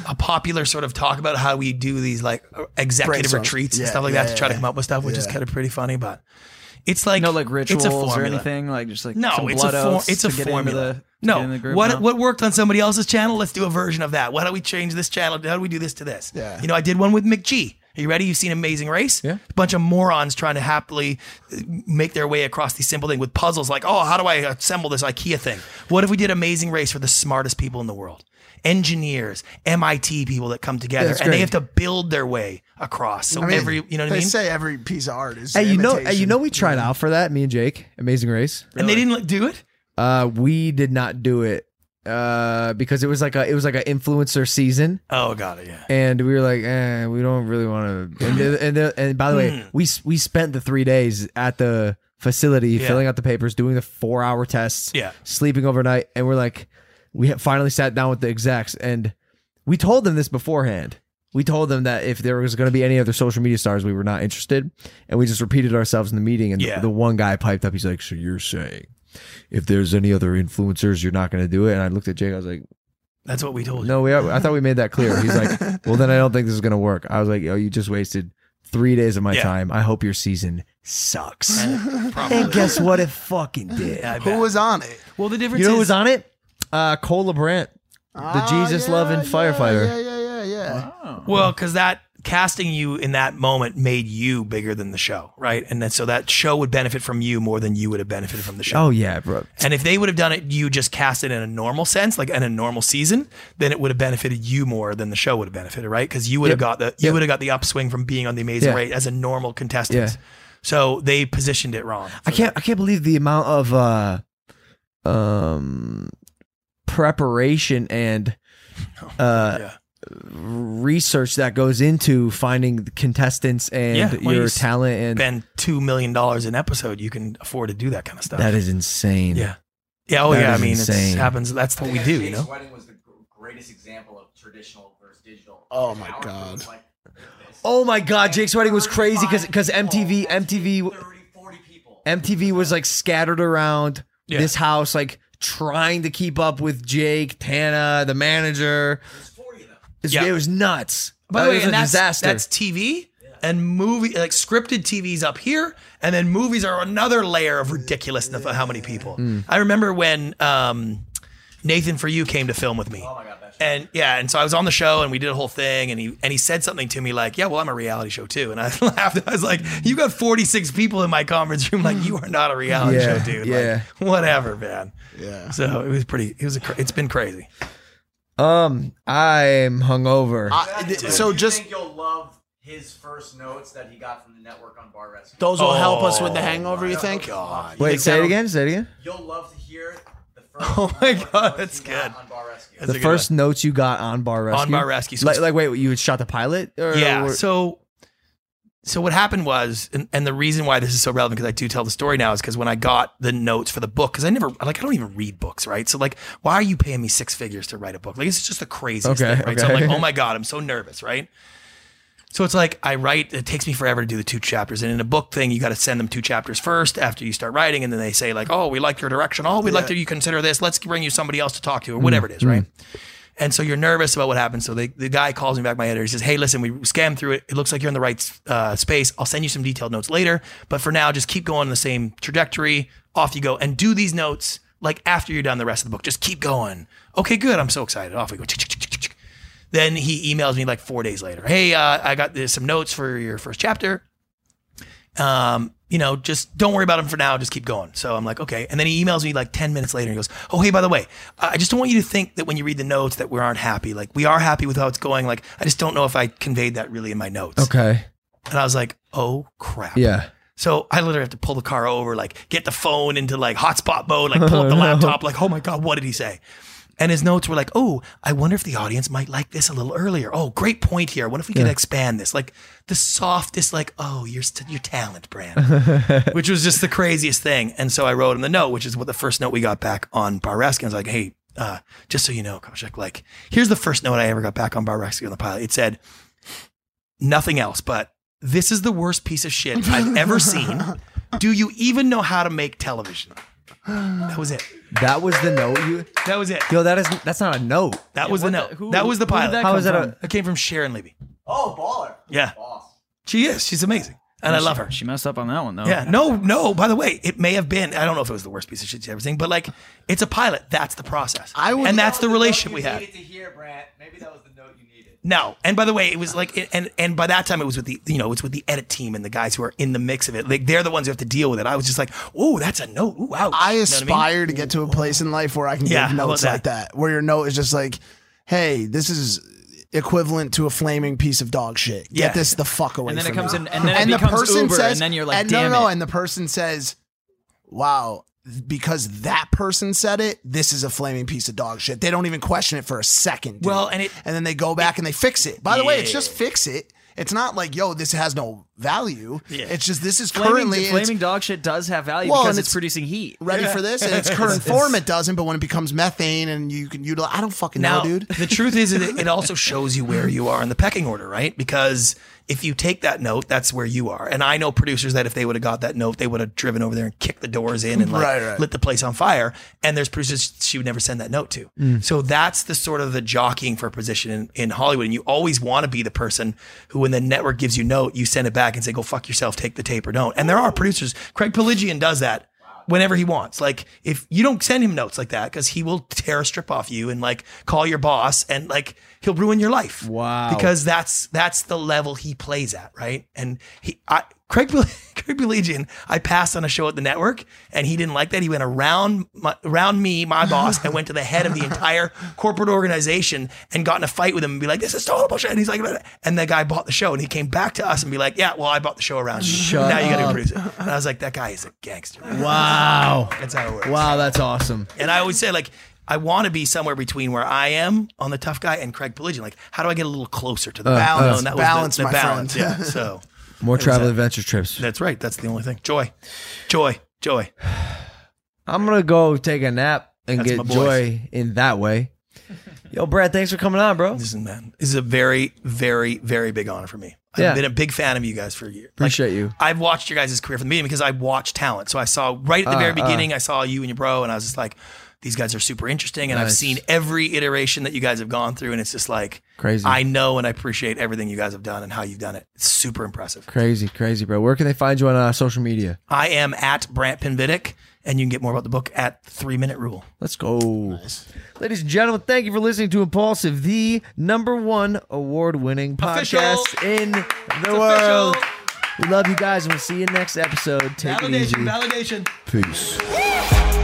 a popular sort of talk about how we do these like executive retreats and stuff like yeah, that to try to come up with stuff, which is kind of pretty funny, but. It's like no like rituals it's a or anything like just like No, some it's a for, it's a to get into formula. the- no, get in the group, what no? what worked on somebody else's channel? Let's do a version of that. Why don't we change this channel? How do we do this to this? Yeah. You know, I did one with McG. Are you ready? You've seen Amazing Race? Yeah. A bunch of morons trying to happily uh, make their way across these simple things with puzzles like, oh, how do I assemble this IKEA thing? What if we did Amazing Race for the smartest people in the world? Engineers, MIT people that come together that's and they have to build their way across. So I mean, every, you know what they I mean? say every piece of art is. Hey, you know, hey, you know, we tried out for that. Me and Jake, Amazing Race. and they didn't like, do it? Uh, we did not do it uh, because it was like a it was like an influencer season, Oh, got it. Yeah. and we were like, eh, we don't really want to. And the, and, the, and by the way, we we spent the three days at the facility Hmm. Yeah. filling out the papers, doing the four hour tests, Yeah. sleeping overnight, and we're like, we finally sat down with the execs, and we told them this beforehand. We told them that if there was going to be any other social media stars, we were not interested, and we just repeated ourselves in the meeting. And the- Yeah. the, one guy piped up, he's like, "So you're saying if there's any other influencers, you're not going to do it?" And I looked at Jake, I was like, That's what we told you. "No, we I thought we made that clear." He's like, [laughs] "Well, then I don't think this is going to work." I was like, "Oh, you just wasted." Three days of my Yeah. time. I hope your season sucks. [laughs] And guess what? It fucking did. Who was on it? well, the difference You know who is was on it? Uh, Cole LaBrant, the Ah, Jesus yeah, loving yeah, firefighter. Yeah, yeah, yeah, yeah. Well, because that casting you in that moment made you bigger than the show, right? And then so that show would benefit from you more than you would have benefited from the show. Oh yeah, bro. And if they would have done it, you just cast it in a normal sense, like in a normal season, then it would have benefited you more than the show would have benefited, right? Because you would have got the you Yep. would have got the upswing from being on the Amazing Yeah. Race as a normal contestant. Yeah. So they positioned it wrong. I can't I can't believe the amount of uh um preparation and [laughs] uh, research that goes into finding the contestants and Yeah, well, your you talent and spend two million dollars an episode, you can afford to do that kind of stuff. that is insane. Yeah. Yeah. Oh That yeah. I mean, it happens. That's what we do. You know. Wedding was the greatest example of traditional versus digital. Oh my Now God. like Oh my god, Jake's wedding was crazy because because MTV MTV MTV was like scattered around Yeah. this house, like trying to keep up with Jake, Tana, the manager. It's- Yeah. It was nuts. By Uh, the way, was and a that's, disaster. that's TV and movie, like scripted TVs up here, and then movies are another layer of ridiculousness of how many people. Mm. I remember when um, Nathan for you came to film with me. Oh my god, and yeah, and so I was on the show and we did a whole thing, and he and he said something to me like, "Yeah, well, I'm a reality show too," and I [laughs] laughed. I was like, "You got 46 people in my conference room, like you are not a reality Yeah, show, dude. yeah. Like, whatever, man." Yeah. So it was pretty. It was. A, cra- it's been crazy. Um, I'm hungover. I- th- so you just think you'll love his first notes that he got from the network on Bar Rescue. those will help us with the Oh hangover. You think? God. Wait, say it again. Say it again. You'll love to hear the first. Oh my god, that's good. On Bar Rescue. That's the a good first notes you got on Bar Rescue. On Bar Rescue. So like, like, wait, you had shot the pilot? Or, Yeah. or- So, so what happened was, and, and the reason why this is so relevant because I do tell the story now is because when I got the notes for the book, because I never like I don't even read books, right? So like, why are you paying me six figures to write a book? Like it's just the craziest Okay, thing, right? So I'm like, oh my god, I'm so nervous, right? So it's like I write. It takes me forever to do the two chapters, and in a book thing, you got to send them two chapters first after you start writing, and then they say like, "Oh, we like your direction. Oh, we'd like to you consider this. Let's bring you somebody else to talk to, or whatever it is, right?" And so you're nervous about what happens. So they, the guy calls me back, my editor. He says, Hey, listen, we scammed through it. It looks like you're in the right uh, space. I'll send you some detailed notes later. But for now, just keep going in the same trajectory. Off you go. And do these notes like after you're done the rest of the book. Just keep going. Okay, good. I'm so excited. Off we go. Then he emails me like four days later. Hey, uh, I got this, some notes for your first chapter um, you know, just don't worry about them for now. Just keep going. So I'm like, okay. And then he emails me like 10 minutes later and he goes, oh, hey, by the way, I just don't want you to think that when you read the notes that we aren't happy. Like we are happy with how it's going. Like I just don't know if I conveyed that really in my notes. okay. And I was like, oh crap. Yeah. So I literally have to pull the car over, like get the phone into like hotspot mode, like pull up the [laughs] laptop, like, oh my God, what did he say? And his notes were like, oh, I wonder if the audience might like this a little earlier. Oh, great point here. What if we could Yeah. expand this? Like the softest, like, oh, your, your talent brand, [laughs] which was just the craziest thing. And so I wrote him the note, which is what the first note we got back on Bar Rescue. I was like, hey, uh, just so you know, Koshek, like, here's the first note I ever got back on Bar Rescue on the pilot. It said, nothing else, but this is the worst piece of shit I've ever seen. [laughs] Do you even know how to make television? That was it. That was the note you. That was it. Yo, that is that's not a note. That was the what note. the- who- that was the who did pilot. that How come is that from? a- It came from Sharon Levy. Oh, baller. Yeah. Boss. She is. She's amazing. And I love her. She messed up on that one though. Yeah. No, no, by the way, it may have been, I don't know if it was the worst piece of shit she's ever seen, but like, it's a pilot. That's the process. I would- and that's the That was relationship we you had. needed to hear, Brant. Maybe that was No, and by the way, it was like, and and by that time, it was with the you know, it's with the edit team and the guys who are in the mix of it. Like they're the ones who have to deal with it. I was just like, oh, that's a note. Ooh, ouch. I You know what aspire to get to a place in life where I can Yeah, give notes about like that, where your note is just like, "Hey, this is equivalent to a flaming piece of dog shit. Get Yeah. this the fuck away." And then it comes me." in- and then it becomes Uber, and then you're like, and no, no, no," it. and the person says, "Wow." Because that person said it, this is a flaming piece of dog shit. They don't even question it for a second. dude. Well, and it- and then they go back and they fix it. By the way, it's just fix it. It's not like, yo, this has no value. Yeah. It's just this is Flaming, currently it's- flaming dog shit does have value Well, because it's, it's- producing heat. ready for this, and its [laughs] current form it doesn't. But when it becomes methane and you can utilize, I don't fucking Now, know, dude. the truth is, it, it also shows you where you are in the pecking order, right? Because if you take that note, that's where you are. And I know producers that if they would have got that note, they would have driven over there and kicked the doors in and like Right, right. lit the place on fire. And there's producers she would never send that note to. Mm. So that's the sort of the jockeying for a position in, in Hollywood. And you always want to be the person who, when the network gives you note, you send it back and say, go fuck yourself, take the tape or don't. And there are producers. Craig Piligian does that whenever he wants. Like if you don't send him notes like that, because he will tear a strip off you and like call your boss and like he'll ruin your life. Wow. Because that's that's the level he plays at, right? And he I Craig [laughs] Craig Piligian, I passed on a show at the network and he didn't like that. He went around my, around me, my [laughs] boss, and went to the head of the entire corporate organization and got in a fight with him and be like, "This is total bullshit." And he's like, and the guy bought the show and he came back to us and be like, "Yeah, well, I bought the show around you. Now you got to produce it." And I was like, "That guy is a gangster." Wow. That's how it works. Wow, that's awesome. And I always say, like, I want to be somewhere between where I am on the tough guy and Craig Piligian. Like, how do I get a little closer to the Uh, balance? uh, and that balance, was the, the my balance. friend. Yeah. So [laughs] More travel adventure trips. that's right. That's the only thing. Joy, joy, joy. I'm gonna go take a nap and That's get joy in that way. Yo, Brant, thanks for coming on, bro. Listen, man, this is a very, very, very big honor for me. I've Yeah. been a big fan of you guys for a year. Appreciate you. I've watched your guys' career from the beginning because I watched talent. So I saw right at the Uh, very uh. beginning, I saw you and your bro, and I was just like, these guys are super interesting. And I've seen every iteration that you guys have gone through, and it's just like Crazy. I know and I appreciate everything you guys have done and how you've done it. It's super impressive. Crazy, crazy, bro. Where can they find you on uh, social media? I am at Brant Pinvidic, and you can get more about the book at Three Minute Rule. Let's go. Ladies and gentlemen, thank you for listening to Impaulsive, the number one award winning podcast Official. in the It's world. official. We love you guys, and we'll see you next episode. Take it easy. validation. Peace.